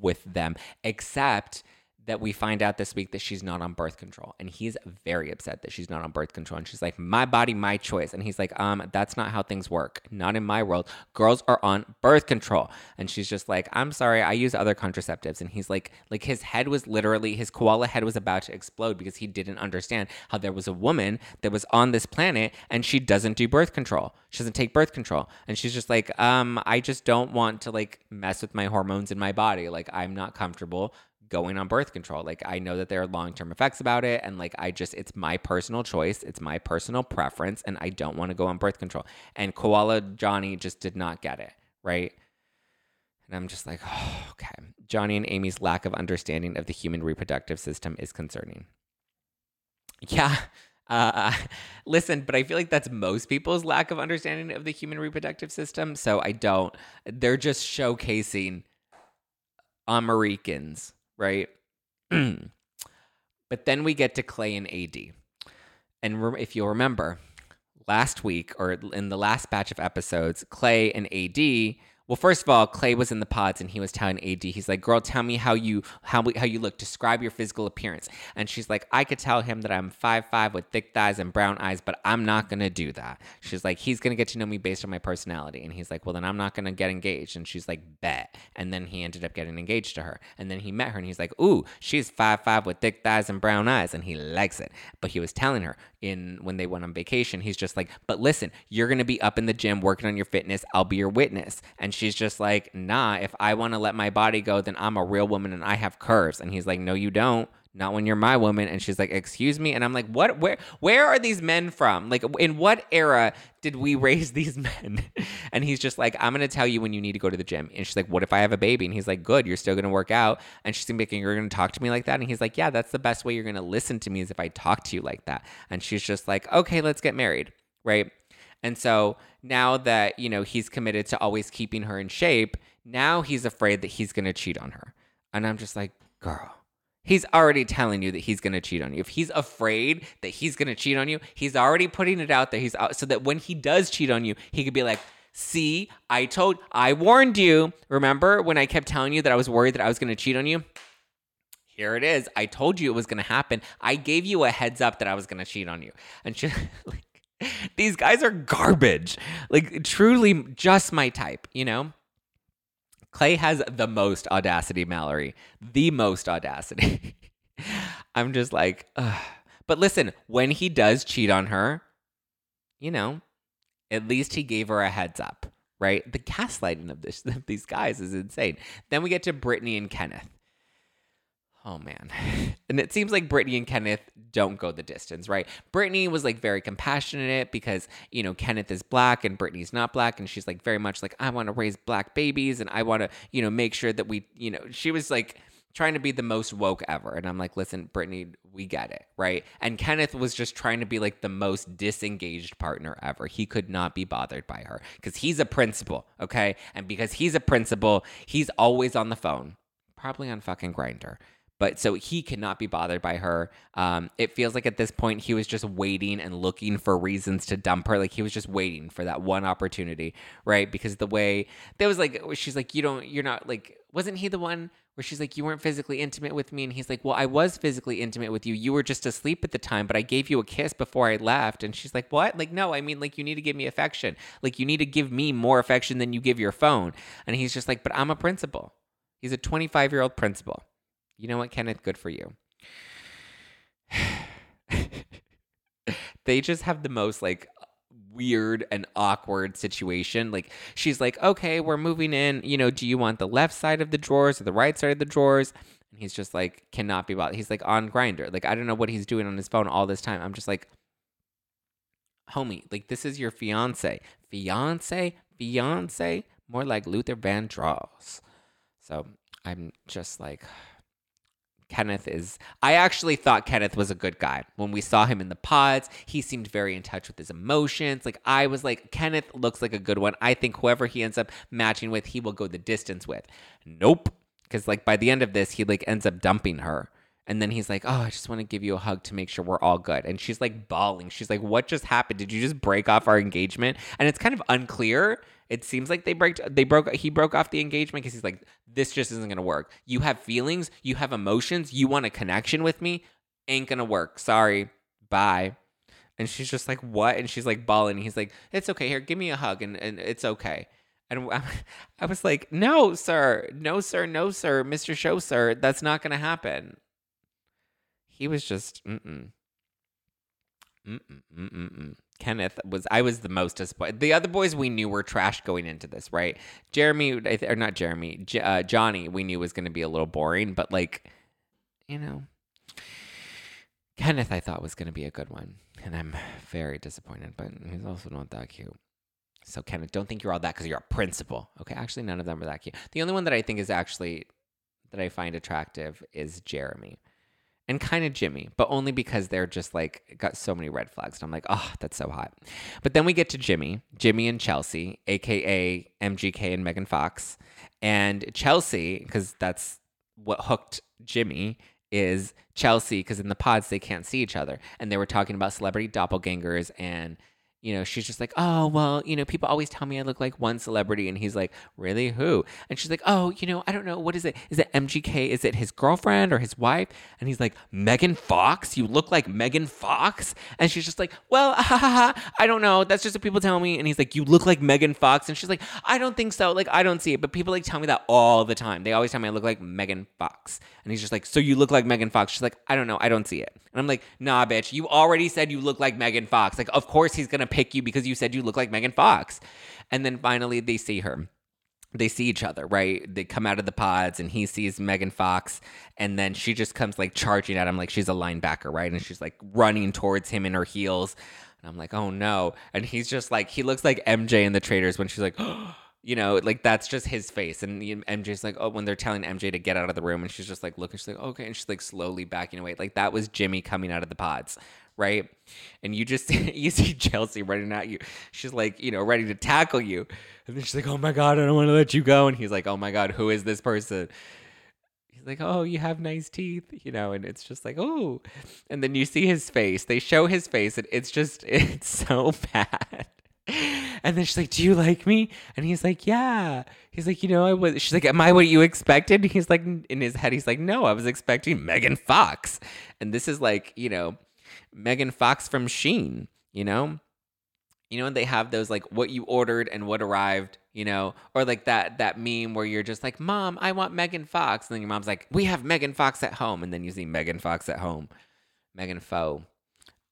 with them, except that we find out this week that she's not on birth control. And he's very upset that she's not on birth control. And she's like my body my choice. And he's like um that's not how things work. Not in my world. Girls are on birth control. And she's just like i'm sorry. I use other contraceptives. And he's like like his head was literally his koala head was about to explode because he didn't understand how there was a woman that was on this planet and she doesn't do birth control. She doesn't take birth control. And she's just like um i just don't want to like mess with my hormones in my body. Like i'm not comfortable going on birth control. Like I know that there are long-term effects about it and like I just it's my personal choice, it's my personal preference and I don't want to go on birth control. And Koala Johnny just did not get it, right? And I'm just like, oh, okay. Johnny and Amy's lack of understanding of the human reproductive system is concerning. Yeah. Uh, listen, but I feel like that's most people's lack of understanding of the human reproductive system. So I don't. They're just showcasing Americans right? but then we get to Clay and AD. And re- if you'll remember, last week or in the last batch of episodes, Clay and AD well, first of all, Clay was in the pods and he was telling AD, he's like, "Girl, tell me how you how how you look. Describe your physical appearance." And she's like, "I could tell him that I'm five five with thick thighs and brown eyes, but I'm not gonna do that." She's like, "He's gonna get to know me based on my personality." And he's like, "Well, then I'm not gonna get engaged." And she's like, "Bet." And then he ended up getting engaged to her. And then he met her and he's like, "Ooh, she's five five with thick thighs and brown eyes," and he likes it. But he was telling her in when they went on vacation, he's just like, "But listen, you're gonna be up in the gym working on your fitness. I'll be your witness." And she's just like, nah, if I want to let my body go, then I'm a real woman and I have curves. And he's like, no, you don't. Not when you're my woman. And she's like, excuse me. And I'm like, what? Where? Where are these men from? Like, in what era did we raise these men? And he's just like, I'm gonna tell you when you need to go to the gym. And she's like, what if I have a baby? And he's like, good. You're still gonna work out. And she's like, you're gonna talk to me like that. And he's like, yeah, that's the best way you're gonna listen to me is if I talk to you like that. And she's just like, okay, let's get married, right? And so now that, you know, he's committed to always keeping her in shape, now he's afraid that he's going to cheat on her. And I'm just like, girl, he's already telling you that he's going to cheat on you. If he's afraid that he's going to cheat on you, he's already putting it out there. He's out so that when he does cheat on you, he could be like, "See, I told I warned you. Remember when I kept telling you that I was worried that I was going to cheat on you?" Here it is. I told you it was going to happen. I gave you a heads up that I was going to cheat on you. And she like these guys are garbage. Like, truly just my type, you know? Clay has the most audacity, Mallory. The most audacity. I'm just like, Ugh. but listen, when he does cheat on her, you know, at least he gave her a heads up, right? The gaslighting of this of these guys is insane. Then we get to Brittany and Kenneth. Oh man. And it seems like Brittany and Kenneth don't go the distance, right? Brittany was like very compassionate because, you know, Kenneth is black and Brittany's not black. And she's like very much like, I want to raise black babies and I want to, you know, make sure that we, you know, she was like trying to be the most woke ever. And I'm like, listen, Brittany, we get it, right? And Kenneth was just trying to be like the most disengaged partner ever. He could not be bothered by her because he's a principal, okay? And because he's a principal, he's always on the phone, probably on fucking Grindr but so he cannot be bothered by her. Um, it feels like at this point he was just waiting and looking for reasons to dump her. Like he was just waiting for that one opportunity, right? Because the way there was like, she's like, you don't, you're not like, wasn't he the one where she's like, you weren't physically intimate with me? And he's like, well, I was physically intimate with you. You were just asleep at the time, but I gave you a kiss before I left. And she's like, what? Like, no, I mean, like, you need to give me affection. Like, you need to give me more affection than you give your phone. And he's just like, but I'm a principal. He's a 25 year old principal. You know what, Kenneth? Good for you. they just have the most like weird and awkward situation. Like she's like, "Okay, we're moving in. You know, do you want the left side of the drawers or the right side of the drawers?" And he's just like, cannot be bothered. He's like on Grindr. Like I don't know what he's doing on his phone all this time. I'm just like, homie, like this is your fiance, fiance, fiance, more like Luther Vandross. So I'm just like. Kenneth is. I actually thought Kenneth was a good guy. When we saw him in the pods, he seemed very in touch with his emotions. Like, I was like, Kenneth looks like a good one. I think whoever he ends up matching with, he will go the distance with. Nope. Because, like, by the end of this, he, like, ends up dumping her. And then he's like, "Oh, I just want to give you a hug to make sure we're all good." And she's like bawling. She's like, "What just happened? Did you just break off our engagement?" And it's kind of unclear. It seems like they break they broke he broke off the engagement because he's like, "This just isn't to work. You have feelings, you have emotions, you want a connection with me. Ain't to work. Sorry. Bye." And she's just like, "What?" And she's like bawling. He's like, "It's okay. Here, give me a hug and, and it's okay." And I was like, "No, sir. No, sir. No, sir. Mr. Show, sir. That's not going to happen." he was just mm-mm. Mm-mm, mm-mm, Kenneth was I was the most disappointed. The other boys we knew were trash going into this, right? Jeremy or not Jeremy, J- uh, Johnny we knew was going to be a little boring, but like, you know, Kenneth I thought was going to be a good one, and I'm very disappointed. But he's also not that cute. So Kenneth, don't think you're all that because you're a principal. Okay, actually none of them are that cute. The only one that I think is actually that I find attractive is Jeremy and kind of Jimmy, but only because they're just like got so many red flags. And I'm like, oh, that's so hot. But then we get to Jimmy, Jimmy and Chelsea, aka MGK and Megan Fox. And Chelsea, because that's what hooked Jimmy, is Chelsea, because in the pods they can't see each other. And they were talking about celebrity doppelgangers and you know, she's just like, oh, well, you know, people always tell me I look like one celebrity. And he's like, really? Who? And she's like, oh, you know, I don't know. What is it? Is it MGK? Is it his girlfriend or his wife? And he's like, Megan Fox? You look like Megan Fox? And she's just like, well, ha, ha, ha, I don't know. That's just what people tell me. And he's like, you look like Megan Fox? And she's like, I don't think so. Like, I don't see it. But people like tell me that all the time. They always tell me I look like Megan Fox. And he's just like, so you look like Megan Fox? She's like, I don't know. I don't see it. And I'm like, nah, bitch, you already said you look like Megan Fox. Like, of course he's going to pick you because you said you look like Megan Fox. And then finally they see her. They see each other, right? They come out of the pods and he sees Megan Fox. And then she just comes like charging at him like she's a linebacker, right? And she's like running towards him in her heels. And I'm like, oh no. And he's just like, he looks like MJ in the Traitors when she's like, you know, like that's just his face. And MJ's like, oh, when they're telling MJ to get out of the room, and she's just like looking, she's like, okay, and she's like slowly backing away. Like that was Jimmy coming out of the pods, right? And you just you see Chelsea running at you. She's like, you know, ready to tackle you, and then she's like, oh my god, I don't want to let you go. And he's like, oh my god, who is this person? He's like, oh, you have nice teeth, you know, and it's just like, oh, and then you see his face. They show his face, and it's just, it's so bad. And then she's like, "Do you like me?" And he's like, "Yeah." He's like, "You know, I was." She's like, "Am I what you expected?" He's like, in his head, he's like, "No, I was expecting Megan Fox." And this is like, you know, Megan Fox from Shein, You know, you know, when they have those like what you ordered and what arrived. You know, or like that that meme where you're just like, "Mom, I want Megan Fox," and then your mom's like, "We have Megan Fox at home," and then you see Megan Fox at home, Megan Foe.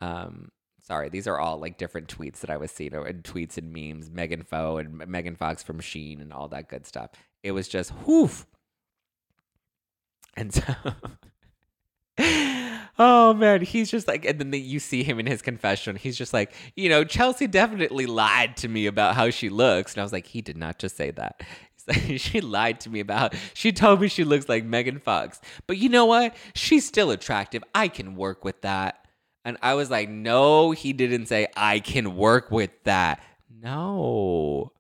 Um, Sorry, these are all like different tweets that I was seeing, and tweets and memes, Megan Foe and Megan Fox from Shein and all that good stuff. It was just whoof. And so, oh man, he's just like, and then the, you see him in his confession. He's just like, you know, Chelsea definitely lied to me about how she looks. And I was like, he did not just say that. She lied to me about she told me she looks like Megan Fox. But you know what? She's still attractive. I can work with that. And I was like, no, he didn't say, I can work with that. No.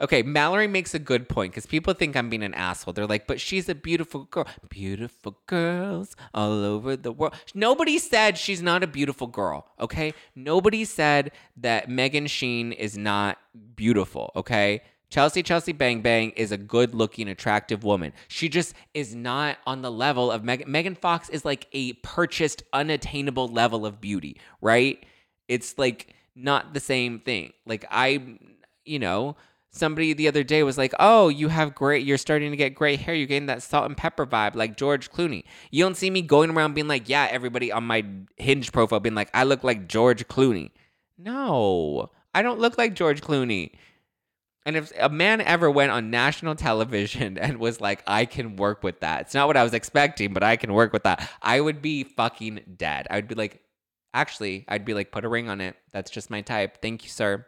Okay, Mallory makes a good point because people think I'm being an asshole. They're like, but she's a beautiful girl. Beautiful girls all over the world. Nobody said she's not a beautiful girl, okay? Nobody said that Megan Shein is not beautiful, okay? Chelsea Chelsea Bang Bang is a good looking, attractive woman. She just is not on the level of Megan. Megan Fox is like a purchased, unattainable level of beauty, right? It's like not the same thing. Like, I, you know, somebody the other day was like, "Oh, you have great. You're starting to get gray hair. You're getting that salt and pepper vibe, like George Clooney." You don't see me going around being like, "Yeah, everybody on my Hinge profile being like, I look like George Clooney." No, I don't look like George Clooney. And if a man ever went on national television and was like, I can work with that, it's not what I was expecting, but I can work with that, I would be fucking dead. I would be like, actually, I'd be like, put a ring on it. That's just my type. Thank you, sir.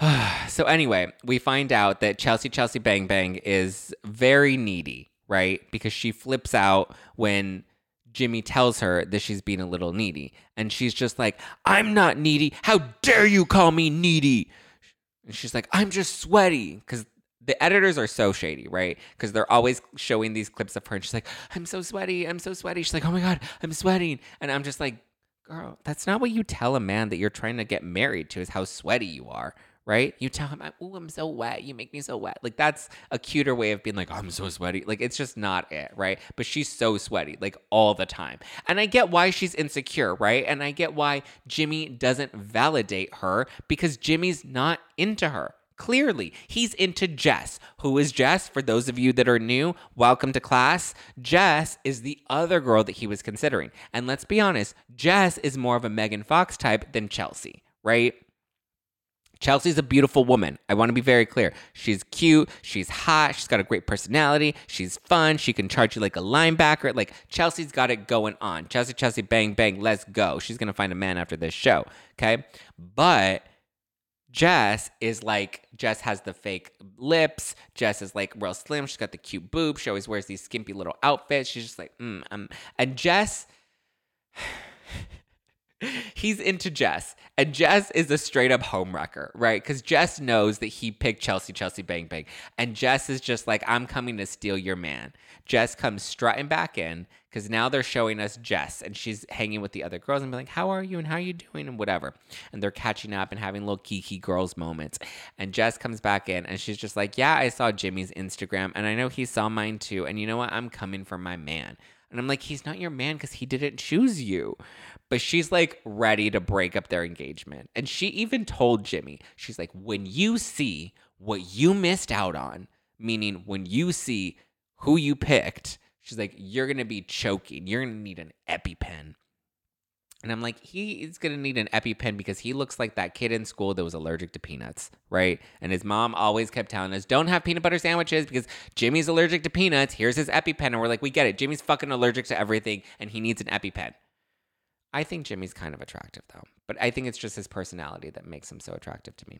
so, anyway, we find out that Chelsea Chelsea Bang Bang is very needy, right? Because she flips out when Jimmy tells her that she's being a little needy. And she's just like, I'm not needy. How dare you call me needy? And she's like, I'm just sweaty. Because the editors are so shady, right? Because they're always showing these clips of her and she's like, I'm so sweaty, I'm so sweaty. She's like, oh my God, I'm sweating. And I'm just like, girl, that's not what you tell a man that you're trying to get married to is how sweaty you are right? You tell him, "Oh, I'm so wet. You make me so wet." Like that's a cuter way of being like, "I'm so sweaty." Like it's just not it, right? But she's so sweaty like all the time. And I get why she's insecure, right? And I get why Jimmy doesn't validate her because Jimmy's not into her. Clearly, he's into Jess. Who is Jess? For those of you that are new, welcome to class. Jess is the other girl that he was considering. And let's be honest, Jess is more of a Megan Fox type than Chelsea, right? Chelsea's a beautiful woman. I want to be very clear. She's cute. She's hot. She's got a great personality. She's fun. She can charge you like a linebacker. Like Chelsea's got it going on. Chelsea, Chelsea, bang, bang, let's go. She's going to find a man after this show. Okay. But Jess is like, Jess has the fake lips. Jess is like real slim. She's got the cute boobs. She always wears these skimpy little outfits. She's just like, mm, um. And Jess. He's into Jess, and Jess is a straight up homewrecker, right? Because Jess knows that he picked Chelsea, Chelsea, bang, bang. And Jess is just like, I'm coming to steal your man. Jess comes strutting back in because now they're showing us Jess, and she's hanging with the other girls and be like, How are you? And how are you doing? And whatever. And they're catching up and having little geeky girls moments. And Jess comes back in, and she's just like, Yeah, I saw Jimmy's Instagram, and I know he saw mine too. And you know what? I'm coming for my man. And I'm like, he's not your man because he didn't choose you but she's like ready to break up their engagement. And she even told Jimmy, she's like, when you see what you missed out on, meaning when you see who you picked, she's like, you're going to be choking. You're going to need an EpiPen. And I'm like, he is going to need an EpiPen because he looks like that kid in school that was allergic to peanuts, right? And his mom always kept telling us, don't have peanut butter sandwiches because Jimmy's allergic to peanuts. Here's his EpiPen. And we're like, we get it. Jimmy's fucking allergic to everything and he needs an EpiPen. I think Jimmy's kind of attractive though, but I think it's just his personality that makes him so attractive to me.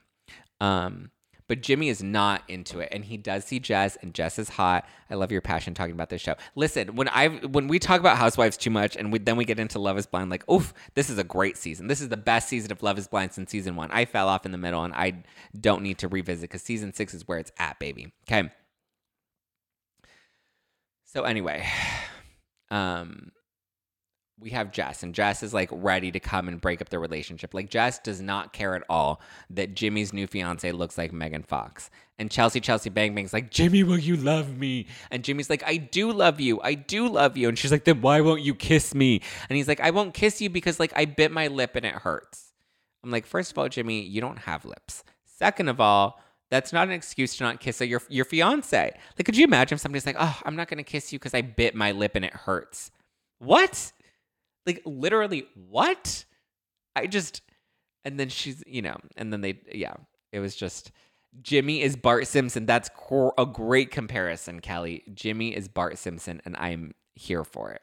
Um, but Jimmy is not into it, and he does see Jess, and Jess is hot. I love your passion talking about this show. Listen, when I when we talk about Housewives too much, and we, then we get into Love Is Blind, like, oof, this is a great season. This is the best season of Love Is Blind since season one. I fell off in the middle, and I don't need to revisit because season six is where it's at, baby. Okay. So anyway, um, we have Jess, and Jess is like ready to come and break up the relationship. Like Jess does not care at all that Jimmy's new fiance looks like Megan Fox. And Chelsea, Chelsea Bang Bang's like, Jimmy, will you love me? And Jimmy's like, I do love you. I do love you. And she's like, then why won't you kiss me? And he's like, I won't kiss you because like I bit my lip and it hurts. I'm like, first of all, Jimmy, you don't have lips. Second of all, that's not an excuse to not kiss your your fiance. Like, could you imagine if somebody's like, "Oh, I'm not gonna kiss you because I bit my lip and it hurts"? What? Like literally, what? I just and then she's, you know, and then they yeah, it was just Jimmy is Bart Simpson. That's a great comparison, Kelly. Jimmy is Bart Simpson and I'm here for it.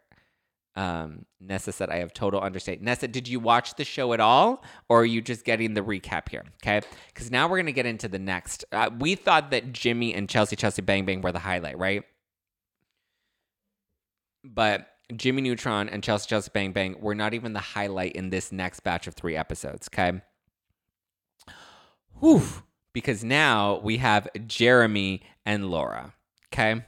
Um, Nessa said, I have total understanding. Nessa, did you watch the show at all? Or are you just getting the recap here? Okay. Because now we're going to get into the next. Uh, we thought that Jimmy and Chelsea, Chelsea Bang Bang were the highlight, right? But Jimmy Neutron and Chelsea Chelsea Bang Bang were not even the highlight in this next batch of three episodes, okay? Whew. Because now we have Jeremy and Laura, okay?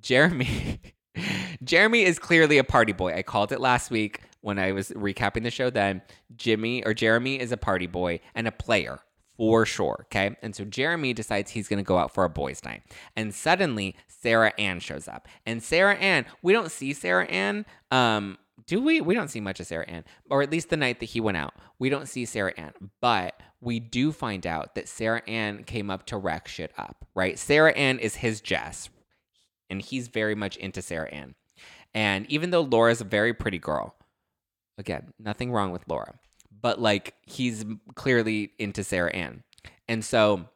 Jeremy. Jeremy is clearly a party boy. I called it last week when I was recapping the show then. Jimmy or Jeremy is a party boy and a player for sure. Okay. And so Jeremy decides he's going to go out for a boys' night. And suddenly Sarah Ann shows up. And Sarah Ann, we don't see Sarah Ann. Um, do we? We don't see much of Sarah Ann, or at least the night that he went out. We don't see Sarah Ann, but we do find out that Sarah Ann came up to wreck shit up, right? Sarah Ann is his Jess, and he's very much into Sarah Ann. And even though Laura's a very pretty girl, again, nothing wrong with Laura, but like he's clearly into Sarah Ann. And so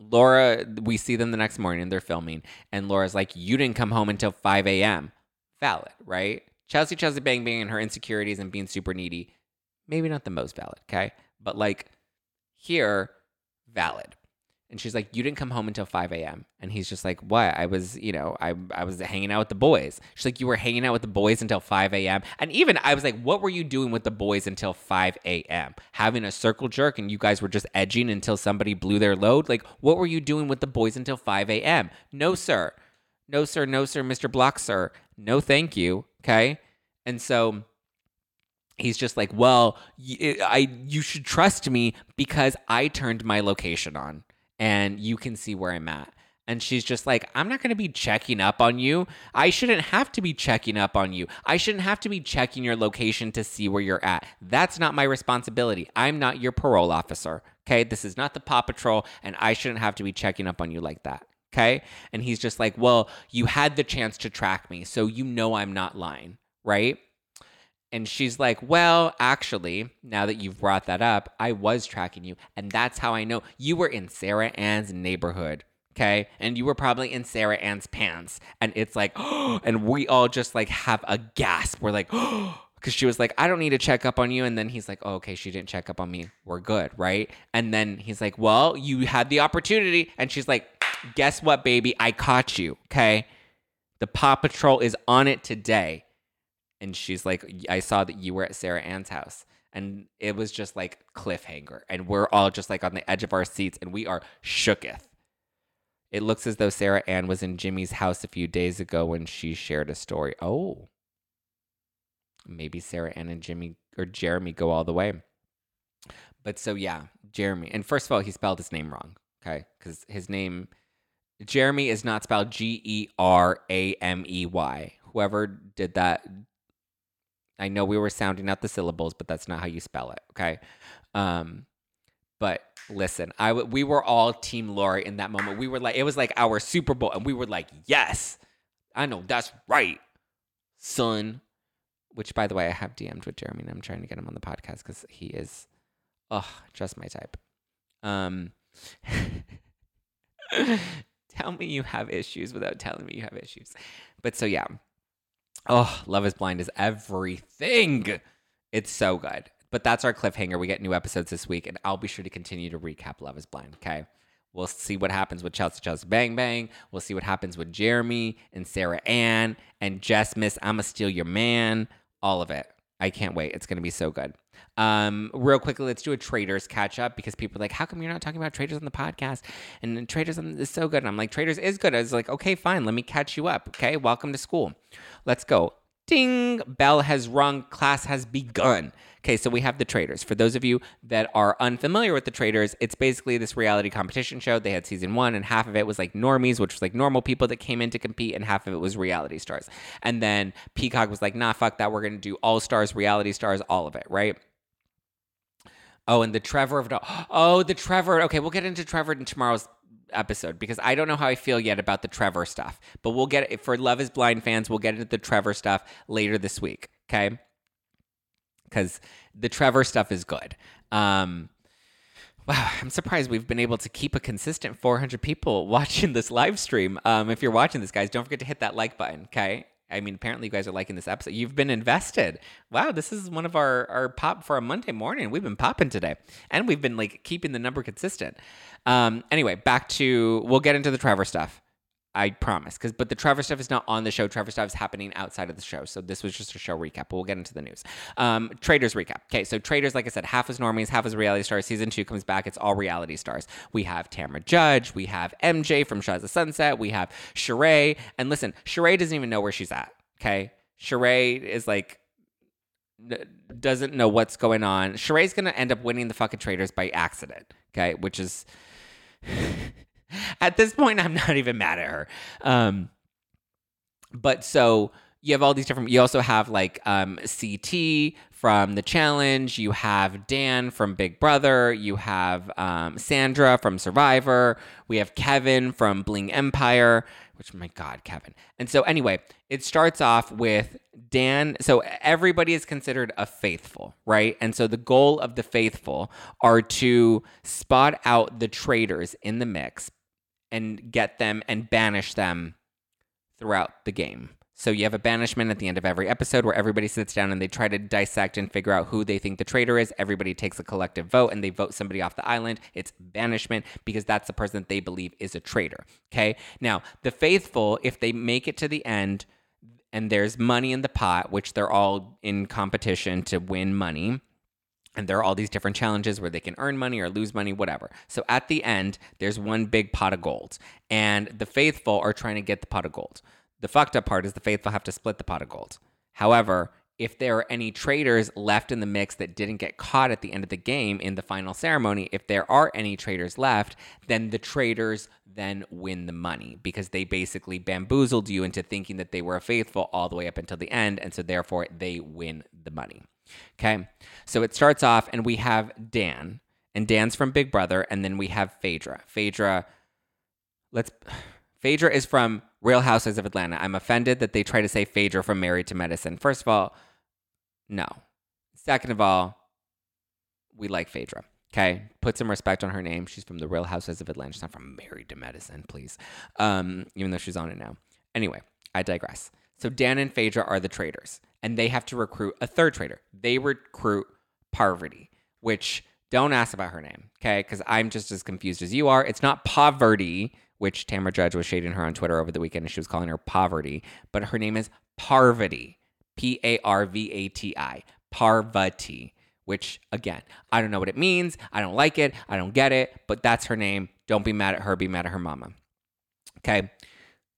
Laura, we see them the next morning they're filming, and Laura's like, You didn't come home until 5 a.m. Valid, right? Chelsea, Chelsea Bang Bang and her insecurities and being super needy, maybe not the most valid, okay? But like here, valid. And she's like, You didn't come home until 5 a.m. And he's just like, What? I was, you know, I, I was hanging out with the boys. She's like, You were hanging out with the boys until 5 a.m. And even I was like, What were you doing with the boys until 5 a.m.? Having a circle jerk and you guys were just edging until somebody blew their load? Like, what were you doing with the boys until 5 a.m.? No, sir. No, sir. No, sir. Mr. Block, sir. No, thank you. Okay. And so he's just like, Well, I, you should trust me because I turned my location on and you can see where I'm at. And she's just like, I'm not going to be checking up on you. I shouldn't have to be checking up on you. I shouldn't have to be checking your location to see where you're at. That's not my responsibility. I'm not your parole officer. Okay. This is not the Paw Patrol, and I shouldn't have to be checking up on you like that. Okay. And he's just like, Well, you had the chance to track me, so you know I'm not lying. Right. And she's like, Well, actually, now that you've brought that up, I was tracking you. And that's how I know you were in Sarah Ann's neighborhood. Okay. And you were probably in Sarah Ann's pants. And it's like, oh, and we all just like have a gasp. We're like, oh, because she was like, I don't need to check up on you. And then he's like, oh, okay, she didn't check up on me. We're good. Right. And then he's like, Well, you had the opportunity. And she's like, Guess what, baby? I caught you. Okay. The Paw Patrol is on it today and she's like, I saw that you were at Sarah Ann's house. And it was just like cliffhanger. And we're all just like on the edge of our seats and we are shooketh. It looks as though Sarah Ann was in Jimmy's house a few days ago when she shared a story. Oh. Maybe Sarah Ann and Jimmy or Jeremy go all the way. But so yeah, Jeremy. And first of all, he spelled his name wrong. Okay. Because his name Jeremy is not spelled G E R A M E Y. Whoever did that I know we were sounding out the syllables, but that's not how you spell it. Okay. Um, but listen, I w- we were all Team Lori in that moment. We were like, it was like our Super Bowl, and we were like, yes, I know that's right, son. Which, by the way, I have DM'd with Jeremy, and I'm trying to get him on the podcast because he is, oh, just my type. Um, tell me you have issues without telling me you have issues. But so yeah, Oh, Love is Blind is everything. It's so good. But that's our cliffhanger. We get new episodes this week, and I'll be sure to continue to recap Love is Blind, okay? We'll see what happens with Chelsea Chelsea Bang Bang. We'll see what happens with Jeremy and Sarah Ann and Jess Miss I'ma Steal Your Man. All of it. I can't wait. It's going to be so good. Um, real quickly, let's do a Traitors catch up because people are like, how come you're not talking about Traitors on the podcast? And Traitors is so good. And I'm like, Traitors is good. I was like, okay, fine. Let me catch you up. Okay. Welcome to school. Let's go. Ding. Bell has rung. Class has begun. Okay, so we have the Traitors. For those of you that are unfamiliar with the Traitors, it's basically this reality competition show. They had season one, and half of it was like normies, which was like normal people that came in to compete, and half of it was reality stars. And then Peacock was like, nah, fuck that. We're going to do all stars, reality stars, all of it, right? Oh, and the Trevor of all. Oh, the Trevor. Okay, we'll get into Trevor in tomorrow's episode because I don't know how I feel yet about the Trevor stuff. But we'll get it for Love is Blind fans, we'll get into the Trevor stuff later this week. Okay. Because the Trevor stuff is good. Um, wow, I'm surprised we've been able to keep a consistent 400 people watching this live stream. Um, if you're watching this, guys, don't forget to hit that like button. Okay. I mean, apparently you guys are liking this episode. You've been invested. Wow, this is one of our our pop for a Monday morning. We've been popping today, and we've been like keeping the number consistent. Um, anyway, back to we'll get into the Trevor stuff. I promise. Because but the Trevor stuff is not on the show. Trevor stuff is happening outside of the show. So this was just a show recap. But we'll get into the news. Um, Traitors recap. Okay, so Traitors, like I said, half is normies, half is reality stars. Season two comes back. It's all reality stars. We have Tamra Judge. We have MJ from Shahs of Sunset. We have Sheree. And listen, Sheree doesn't even know where she's at. Okay, Sheree is like doesn't know what's going on. Sheree's gonna end up winning the fucking Traitors by accident. Okay, which is At this point, I'm not even mad at her. Um, but so you have all these different. You also have like um, CT from the challenge. You have Dan from Big Brother. You have um, Sandra from Survivor. We have Kevin from Bling Empire. Which my God, Kevin. And so anyway, it starts off with Dan. So everybody is considered a faithful, right? And so the goal of the faithful are to spot out the traitors in the mix and get them and banish them throughout the game. So you have a banishment at the end of every episode where everybody sits down and they try to dissect and figure out who they think the traitor is. Everybody takes a collective vote and they vote somebody off the island. It's banishment because that's the person that they believe is a traitor. Okay. Now, the faithful, if they make it to the end and there's money in the pot, which they're all in competition to win money. And there are all these different challenges where they can earn money or lose money, whatever. So at the end, there's one big pot of gold. And the faithful are trying to get the pot of gold. The fucked up part is the faithful have to split the pot of gold. However, if there are any traitors left in the mix that didn't get caught at the end of the game in the final ceremony, if there are any traitors left, then the traitors then win the money because they basically bamboozled you into thinking that they were faithful all the way up until the end. And so therefore they win the money. Okay. So it starts off and we have Dan, and Dan's from Big Brother, and then we have Phaedra. Phaedra, let's. Phaedra is from Real Housewives of Atlanta. I'm offended that they try to say Phaedra from Married to Medicine. First of all, no. Second of all, we like Phaedra. Okay, put some respect on her name. She's from the Real Housewives of Atlanta. She's not from Married to Medicine, please. Um, even though she's on it now. Anyway, I digress. So Dan and Phaedra are the traitors, and they have to recruit a third traitor. They recruit Parvati, which don't ask about her name, okay? Because I'm just as confused as you are. It's not poverty, which Tamra Judge was shading her on Twitter over the weekend, and she was calling her poverty, but her name is Parvati, P A R V A T I, Parvati which again, I don't know what it means. I don't like it. I don't get it, but that's her name. Don't be mad at her. Be mad at her mama. Okay.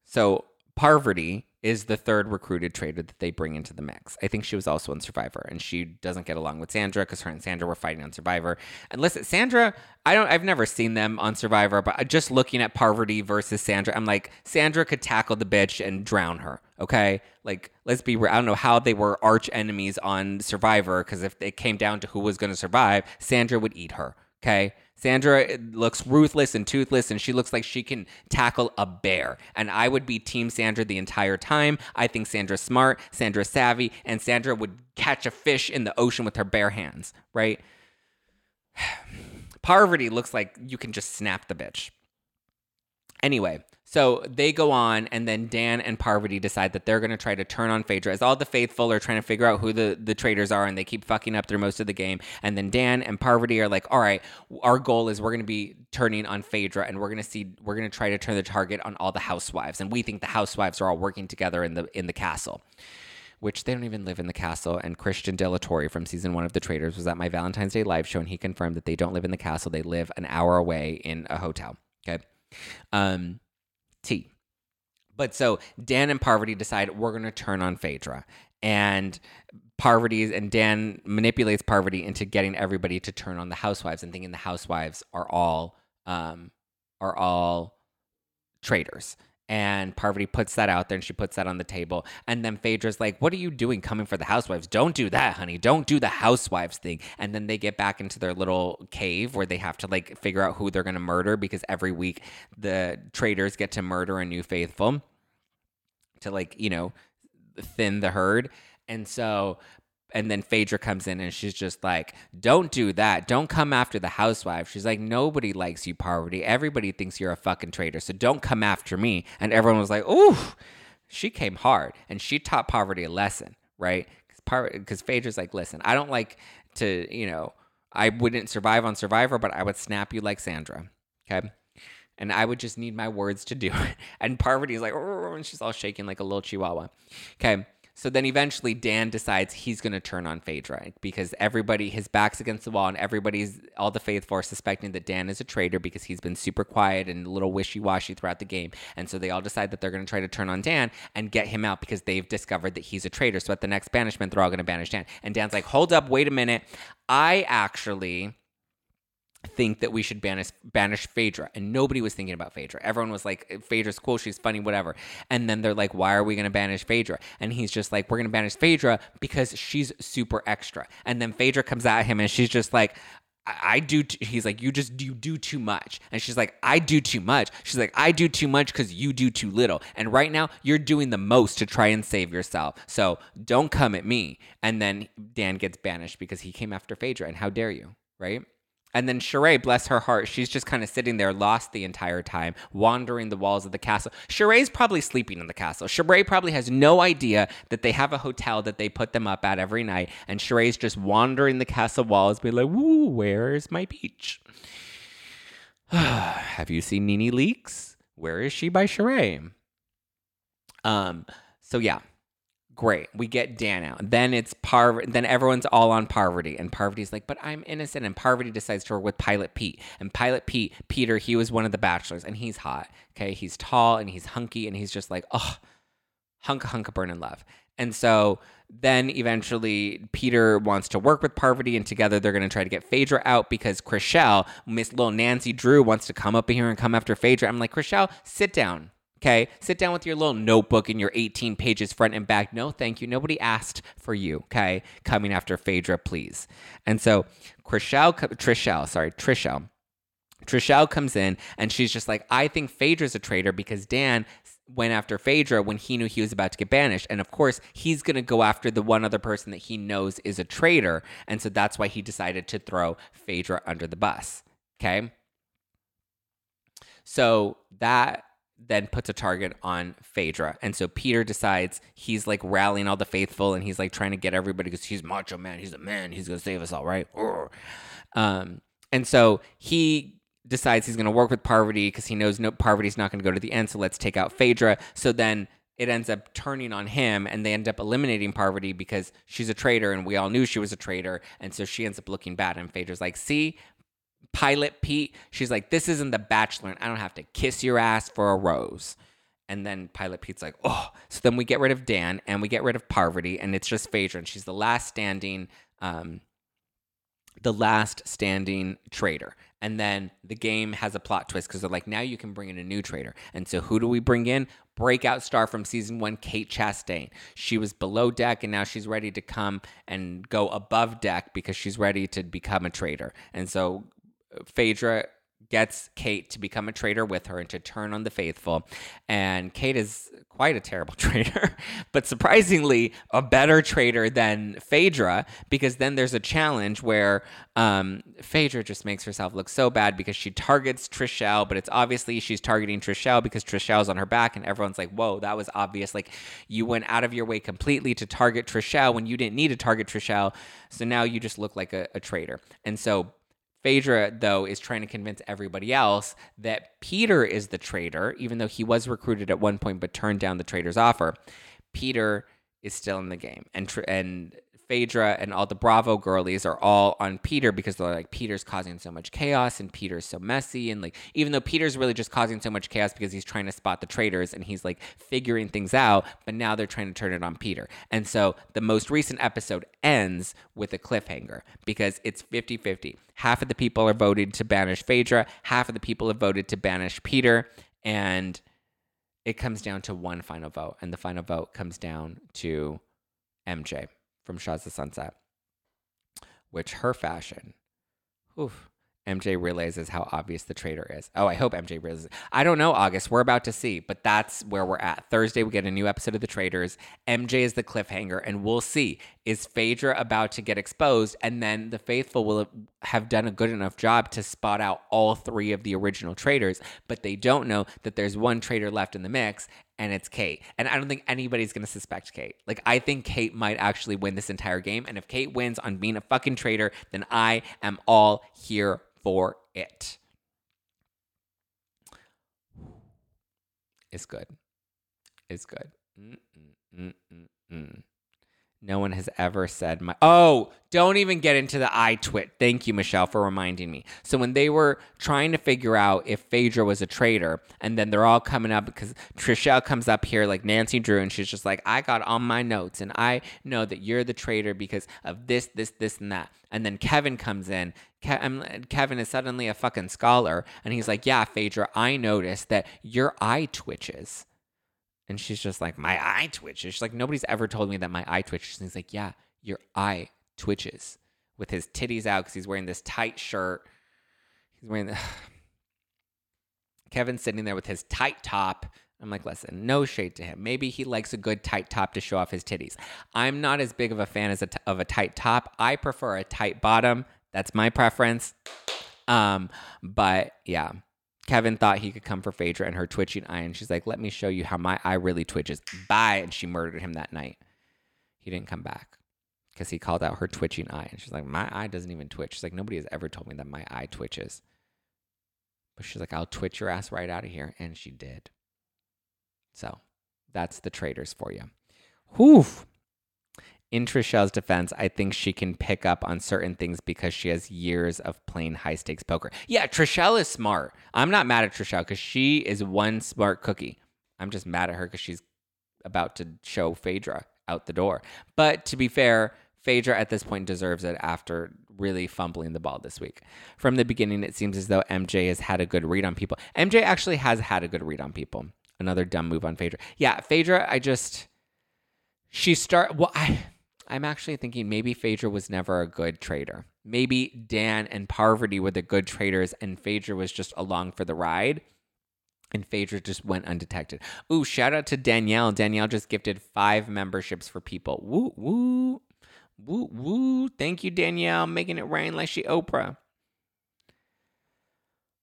So Parvati is the third recruited traitor that they bring into the mix. I think she was also on Survivor, and she doesn't get along with Sandra because her and Sandra were fighting on Survivor. And listen, Sandra, I don't, I've never seen them on Survivor, but just looking at Parvati versus Sandra, I'm like, Sandra could tackle the bitch and drown her. Okay, like let's be real. I don't know how they were arch enemies on Survivor because if it came down to who was going to survive, Sandra would eat her. Okay. Sandra eh, looks ruthless and toothless, and she looks like she can tackle a bear. And I would be Team Sandra the entire time. I think Sandra's smart, Sandra's savvy, and Sandra would catch a fish in the ocean with her bare hands, right? Parvati looks like you can just snap the bitch. Anyway, so they go on, and then Dan and Parvati decide that they're going to try to turn on Phaedra as all the faithful are trying to figure out who the, the traitors are, and they keep fucking up through most of the game. And then Dan and Parvati are like, all right, our goal is we're going to be turning on Phaedra, and we're going to see, we're going to try to turn the target on all the housewives. And we think the housewives are all working together in the in the castle which they don't even live in the castle. And Christian De from season one of The Traitors was at my Valentine's Day live show, and he confirmed that they don't live in the castle. They live an hour away in a hotel. Okay. Um, T. But so Dan and Parvati decide we're going to turn on Phaedra. And Parvati and Dan manipulates Parvati into getting everybody to turn on the housewives and thinking the housewives are all um, are all traitors. And Parvati puts that out there and she puts that on the table. And then Phaedra's like, What are you doing coming for the housewives? Don't do that, honey. Don't do the housewives thing. And then they get back into their little cave where they have to like figure out who they're going to murder because every week the traitors get to murder a new faithful to like, you know, thin the herd. And so and then Phaedra comes in and she's just like, "Don't do that. Don't come after the housewife." She's like, "Nobody likes you, Parvati. Everybody thinks you're a fucking traitor. So don't come after me." And everyone was like, "Ooh." She came hard and she taught Parvati a lesson, right? Because Phaedra's like, "Listen, I don't like to, you know, I wouldn't survive on Survivor, but I would snap you like Sandra." Okay? and I would just need my words to do it. And Parvati's like, and she's all shaking like a little chihuahua. Okay. So then eventually Dan decides he's going to turn on Phaedra because everybody, his back's against the wall, and everybody's, all the faithful are suspecting that Dan is a traitor because he's been super quiet and a little wishy washy throughout the game. And so they all decide that they're going to try to turn on Dan and get him out because they've discovered that he's a traitor. So at the next banishment, they're all going to banish Dan. And Dan's like, hold up, wait a minute. I actually think that we should banish banish Phaedra, and nobody was thinking about Phaedra. Everyone was like, "Phaedra's cool, she's funny, whatever." And then they're like, "Why are we to banish Phaedra?" And he's just like, "We're to banish Phaedra because she's super extra." And then Phaedra comes at him, and she's just like. I do. T-. He's like, you just you do too much, and she's like, I do too much. She's like, I do too much because you do too little, and right now you're doing the most to try and save yourself. So don't come at me. And then Dan gets banished because he came after Phaedra, and how dare you, right? And then Sheree, bless her heart, she's just kind of sitting there, lost the entire time, wandering the walls of the castle. Sheree's probably sleeping in the castle. Sheree probably has no idea that they have a hotel that they put them up at every night. And Sheree's just wandering the castle walls, being like, woo, where's my beach? have you seen Nene Leakes? Where is she by Sheree? Um, so yeah, Great. We get Dan out. Then it's Parv. Then everyone's all on Parvati, and Parvati's like, "But I'm innocent." And Parvati decides to work with Pilot Pete. And Pilot Pete, Peter, he was one of the bachelors, and he's hot. Okay, he's tall and he's hunky, and he's just like, "Oh, hunk hunk burning love." And so then eventually Peter wants to work with Parvati, and together they're going to try to get Phaedra out because Chrishell, Miss Little Nancy Drew, wants to come up here and come after Phaedra. I'm like, Chrishell, sit down. Okay, sit down with your little notebook and your 18 pages front and back. No, thank you. Nobody asked for you. Okay, coming after Phaedra, please. And so Chrishell, Trishelle, sorry, Trishelle, Trishelle comes in and she's just like, I think Phaedra's a traitor because Dan went after Phaedra when he knew he was about to get banished. And of course, he's going to go after the one other person that he knows is a traitor. And so that's why he decided to throw Phaedra under the bus. Okay. So that then puts a target on Phaedra. And so Peter decides he's like rallying all the faithful and he's like trying to get everybody because he's macho man. He's a man. He's to save us all, right? Um, and so he decides he's to work with Parvati because he knows no Parvati's not to go to the end. So let's take out Phaedra. So then it ends up turning on him and they end up eliminating Parvati because she's a traitor and we all knew she was a traitor. And so she ends up looking bad. And Phaedra's like, see, Pilot Pete, she's like, This isn't the bachelor, and I don't have to kiss your ass for a rose. And then Pilot Pete's like, Oh, so then we get rid of Dan and we get rid of Parvati, and it's just Phaedra, and she's the last standing, um, the last standing traitor. And then the game has a plot twist because they're like, now you can bring in a new traitor. And so who do we bring in? Breakout star from season one, Kate Chastain. She was below deck and now she's ready to come and go above deck because she's ready to become a traitor. And so Phaedra gets Kate to become a traitor with her and to turn on the faithful. And Kate is quite a terrible traitor, but surprisingly a better traitor than Phaedra because then there's a challenge where um, Phaedra just makes herself look so bad because she targets Trishelle, but it's obviously she's targeting Trishelle because Trishelle's on her back and everyone's like, whoa, that was obvious. Like you went out of your way completely to target Trishelle when you didn't need to target Trishelle. So now you just look like a, a traitor. And so Phaedra, though, is trying to convince everybody else that Peter is the traitor, even though he was recruited at one point but turned down the traitor's offer. Peter is still in the game, and and Phaedra and all the Bravo girlies are all on Peter because they're like, Peter's causing so much chaos and Peter's so messy. And like, even though Peter's really just causing so much chaos because he's trying to spot the traitors and he's like figuring things out, but now they're trying to turn it on Peter. And so the most recent episode ends with a cliffhanger because it's 50 50. Half of the people are voted to banish Phaedra, half of the people have voted to banish Peter. And it comes down to one final vote. And the final vote comes down to MJ from Shahs of Sunset, which her fashion, oof, MJ realizes how obvious the traitor is. Oh, I hope MJ realizes. I don't know, August. We're about to see, but that's where we're at. Thursday, we get a new episode of The Traitors. MJ is the cliffhanger, and we'll see. Is Phaedra about to get exposed? And then the faithful will have done a good enough job to spot out all three of the original traitors, but they don't know that there's one traitor left in the mix, and it's Kate. And I don't think anybody's going to suspect Kate. Like, I think Kate might actually win this entire game. And if Kate wins on being a fucking traitor, then I am all here for it. It's good. It's good. Mm-mm-mm-mm. No one has ever said my. Oh, don't even get into the eye twit. Thank you, Michelle, for reminding me. So when they were trying to figure out if Phaedra was a traitor, and then they're all coming up because Trishelle comes up here like Nancy Drew, and she's just like, I got all my notes, and I know that you're the traitor because of this, this, this, and that. And then Kevin comes in. Ke- um, Kevin is suddenly a fucking scholar, and he's like, Yeah, Phaedra, I noticed that your eye twitches. And she's just like, my eye twitches. She's like, nobody's ever told me that my eye twitches. And he's like, yeah, your eye twitches with his titties out because he's wearing this tight shirt. He's wearing the. Kevin's sitting there with his tight top. I'm like, listen, no shade to him. Maybe he likes a good tight top to show off his titties. I'm not as big of a fan as a t- of a tight top. I prefer a tight bottom That's my preference. Um, but yeah, Kevin thought he could come for Phaedra and her twitching eye, and she's like, "Let me show you how my eye really twitches." Bye, and she murdered him that night. He didn't come back because he called out her twitching eye, and she's like, "My eye doesn't even twitch." She's like, "Nobody has ever told me that my eye twitches." But she's like, "I'll twitch your ass right out of here," and she did. So that's the traitors for you. Whew in Trishelle's defense, I think she can pick up on certain things because she has years of playing high stakes poker. Yeah, Trishelle is smart. I'm not mad at Trishelle because she is one smart cookie. I'm just mad at her because she's about to show Phaedra out the door. But to be fair, Phaedra at this point deserves it after really fumbling the ball this week. From the beginning, it seems as though MJ has had a good read on people. MJ actually has had a good read on people. Another dumb move on Phaedra. Yeah, Phaedra, I just she start well I I'm actually thinking maybe Phaedra was never a good trader. Maybe Dan and Parvati were the good traders and Phaedra was just along for the ride. And Phaedra just went undetected. Ooh, shout out to Danielle. Danielle just gifted five memberships for people. Woo, woo, woo, woo. Thank you, Danielle, making it rain like she Oprah.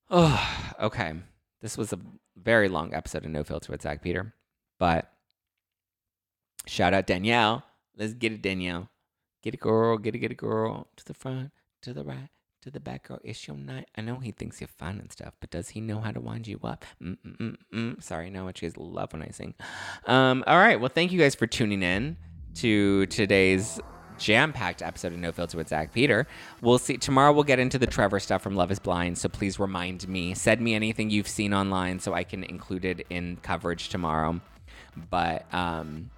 Oh, okay. This was a very long episode of No Filter with Zack Peter, but shout out Danielle Let's get it, Danielle. Get it, girl. Get it, get it, girl. To the front, to the right, to the back, girl. It's your night. I know he thinks you're fun and stuff, but does he know how to wind you up? Mm-mm-mm-mm. Sorry, no, what you guys love when I sing. Um, all right. Well, thank you guys for tuning in to today's jam-packed episode of No Filter with Zack Peter. We'll see tomorrow. We'll get into the Trevor stuff from Love Is Blind. So please remind me, send me anything you've seen online so I can include it in coverage tomorrow. But um,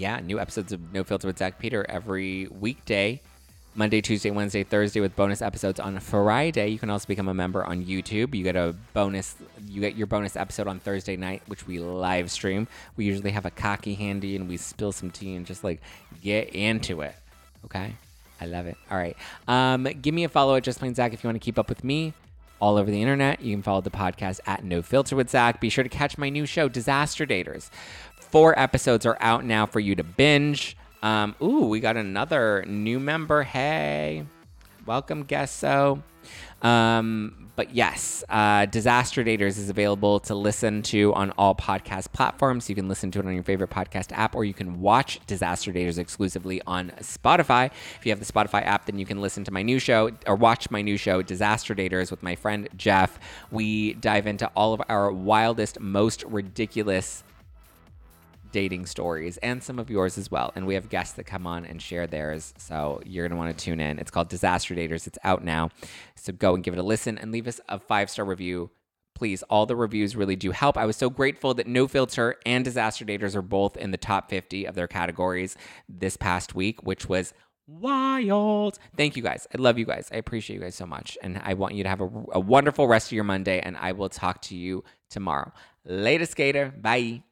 yeah, new episodes of No Filter with Zack Peter every weekday. Monday, Tuesday, Wednesday, Thursday with bonus episodes on Friday. You can also become a member on YouTube. You get a bonus you get your bonus episode on Thursday night, which we live stream. We usually have a cocky handy and we spill some tea and just like get into it. Okay? I love it. All right. Um, give me a follow at Just Plain Zack if you want to keep up with me all over the internet. You can follow the podcast at No Filter with Zach. Be sure to catch my new show, Disaster Daters. Four episodes are out now for you to binge. Um, ooh, we got another new member. Hey, welcome, Gesso. Um, but yes, uh, Disaster Daters is available to listen to on all podcast platforms. You can listen to it on your favorite podcast app, or you can watch Disaster Daters exclusively on Spotify. If you have the Spotify app, then you can listen to my new show or watch my new show, Disaster Daters, with my friend Jeff. We dive into all of our wildest, most ridiculous dating stories and some of yours as well. And we have guests that come on and share theirs. So you're going to want to tune in. It's called Disaster Daters. It's out now. So go and give it a listen and leave us a five star review. Please, all the reviews really do help. I was so grateful that No Filter and Disaster Daters are both in the top 50 of their categories this past week, which was wild. Thank you guys. I love you guys. I appreciate you guys so much. And I want you to have a, a wonderful rest of your Monday. And I will talk to you tomorrow. Later, skater. Bye.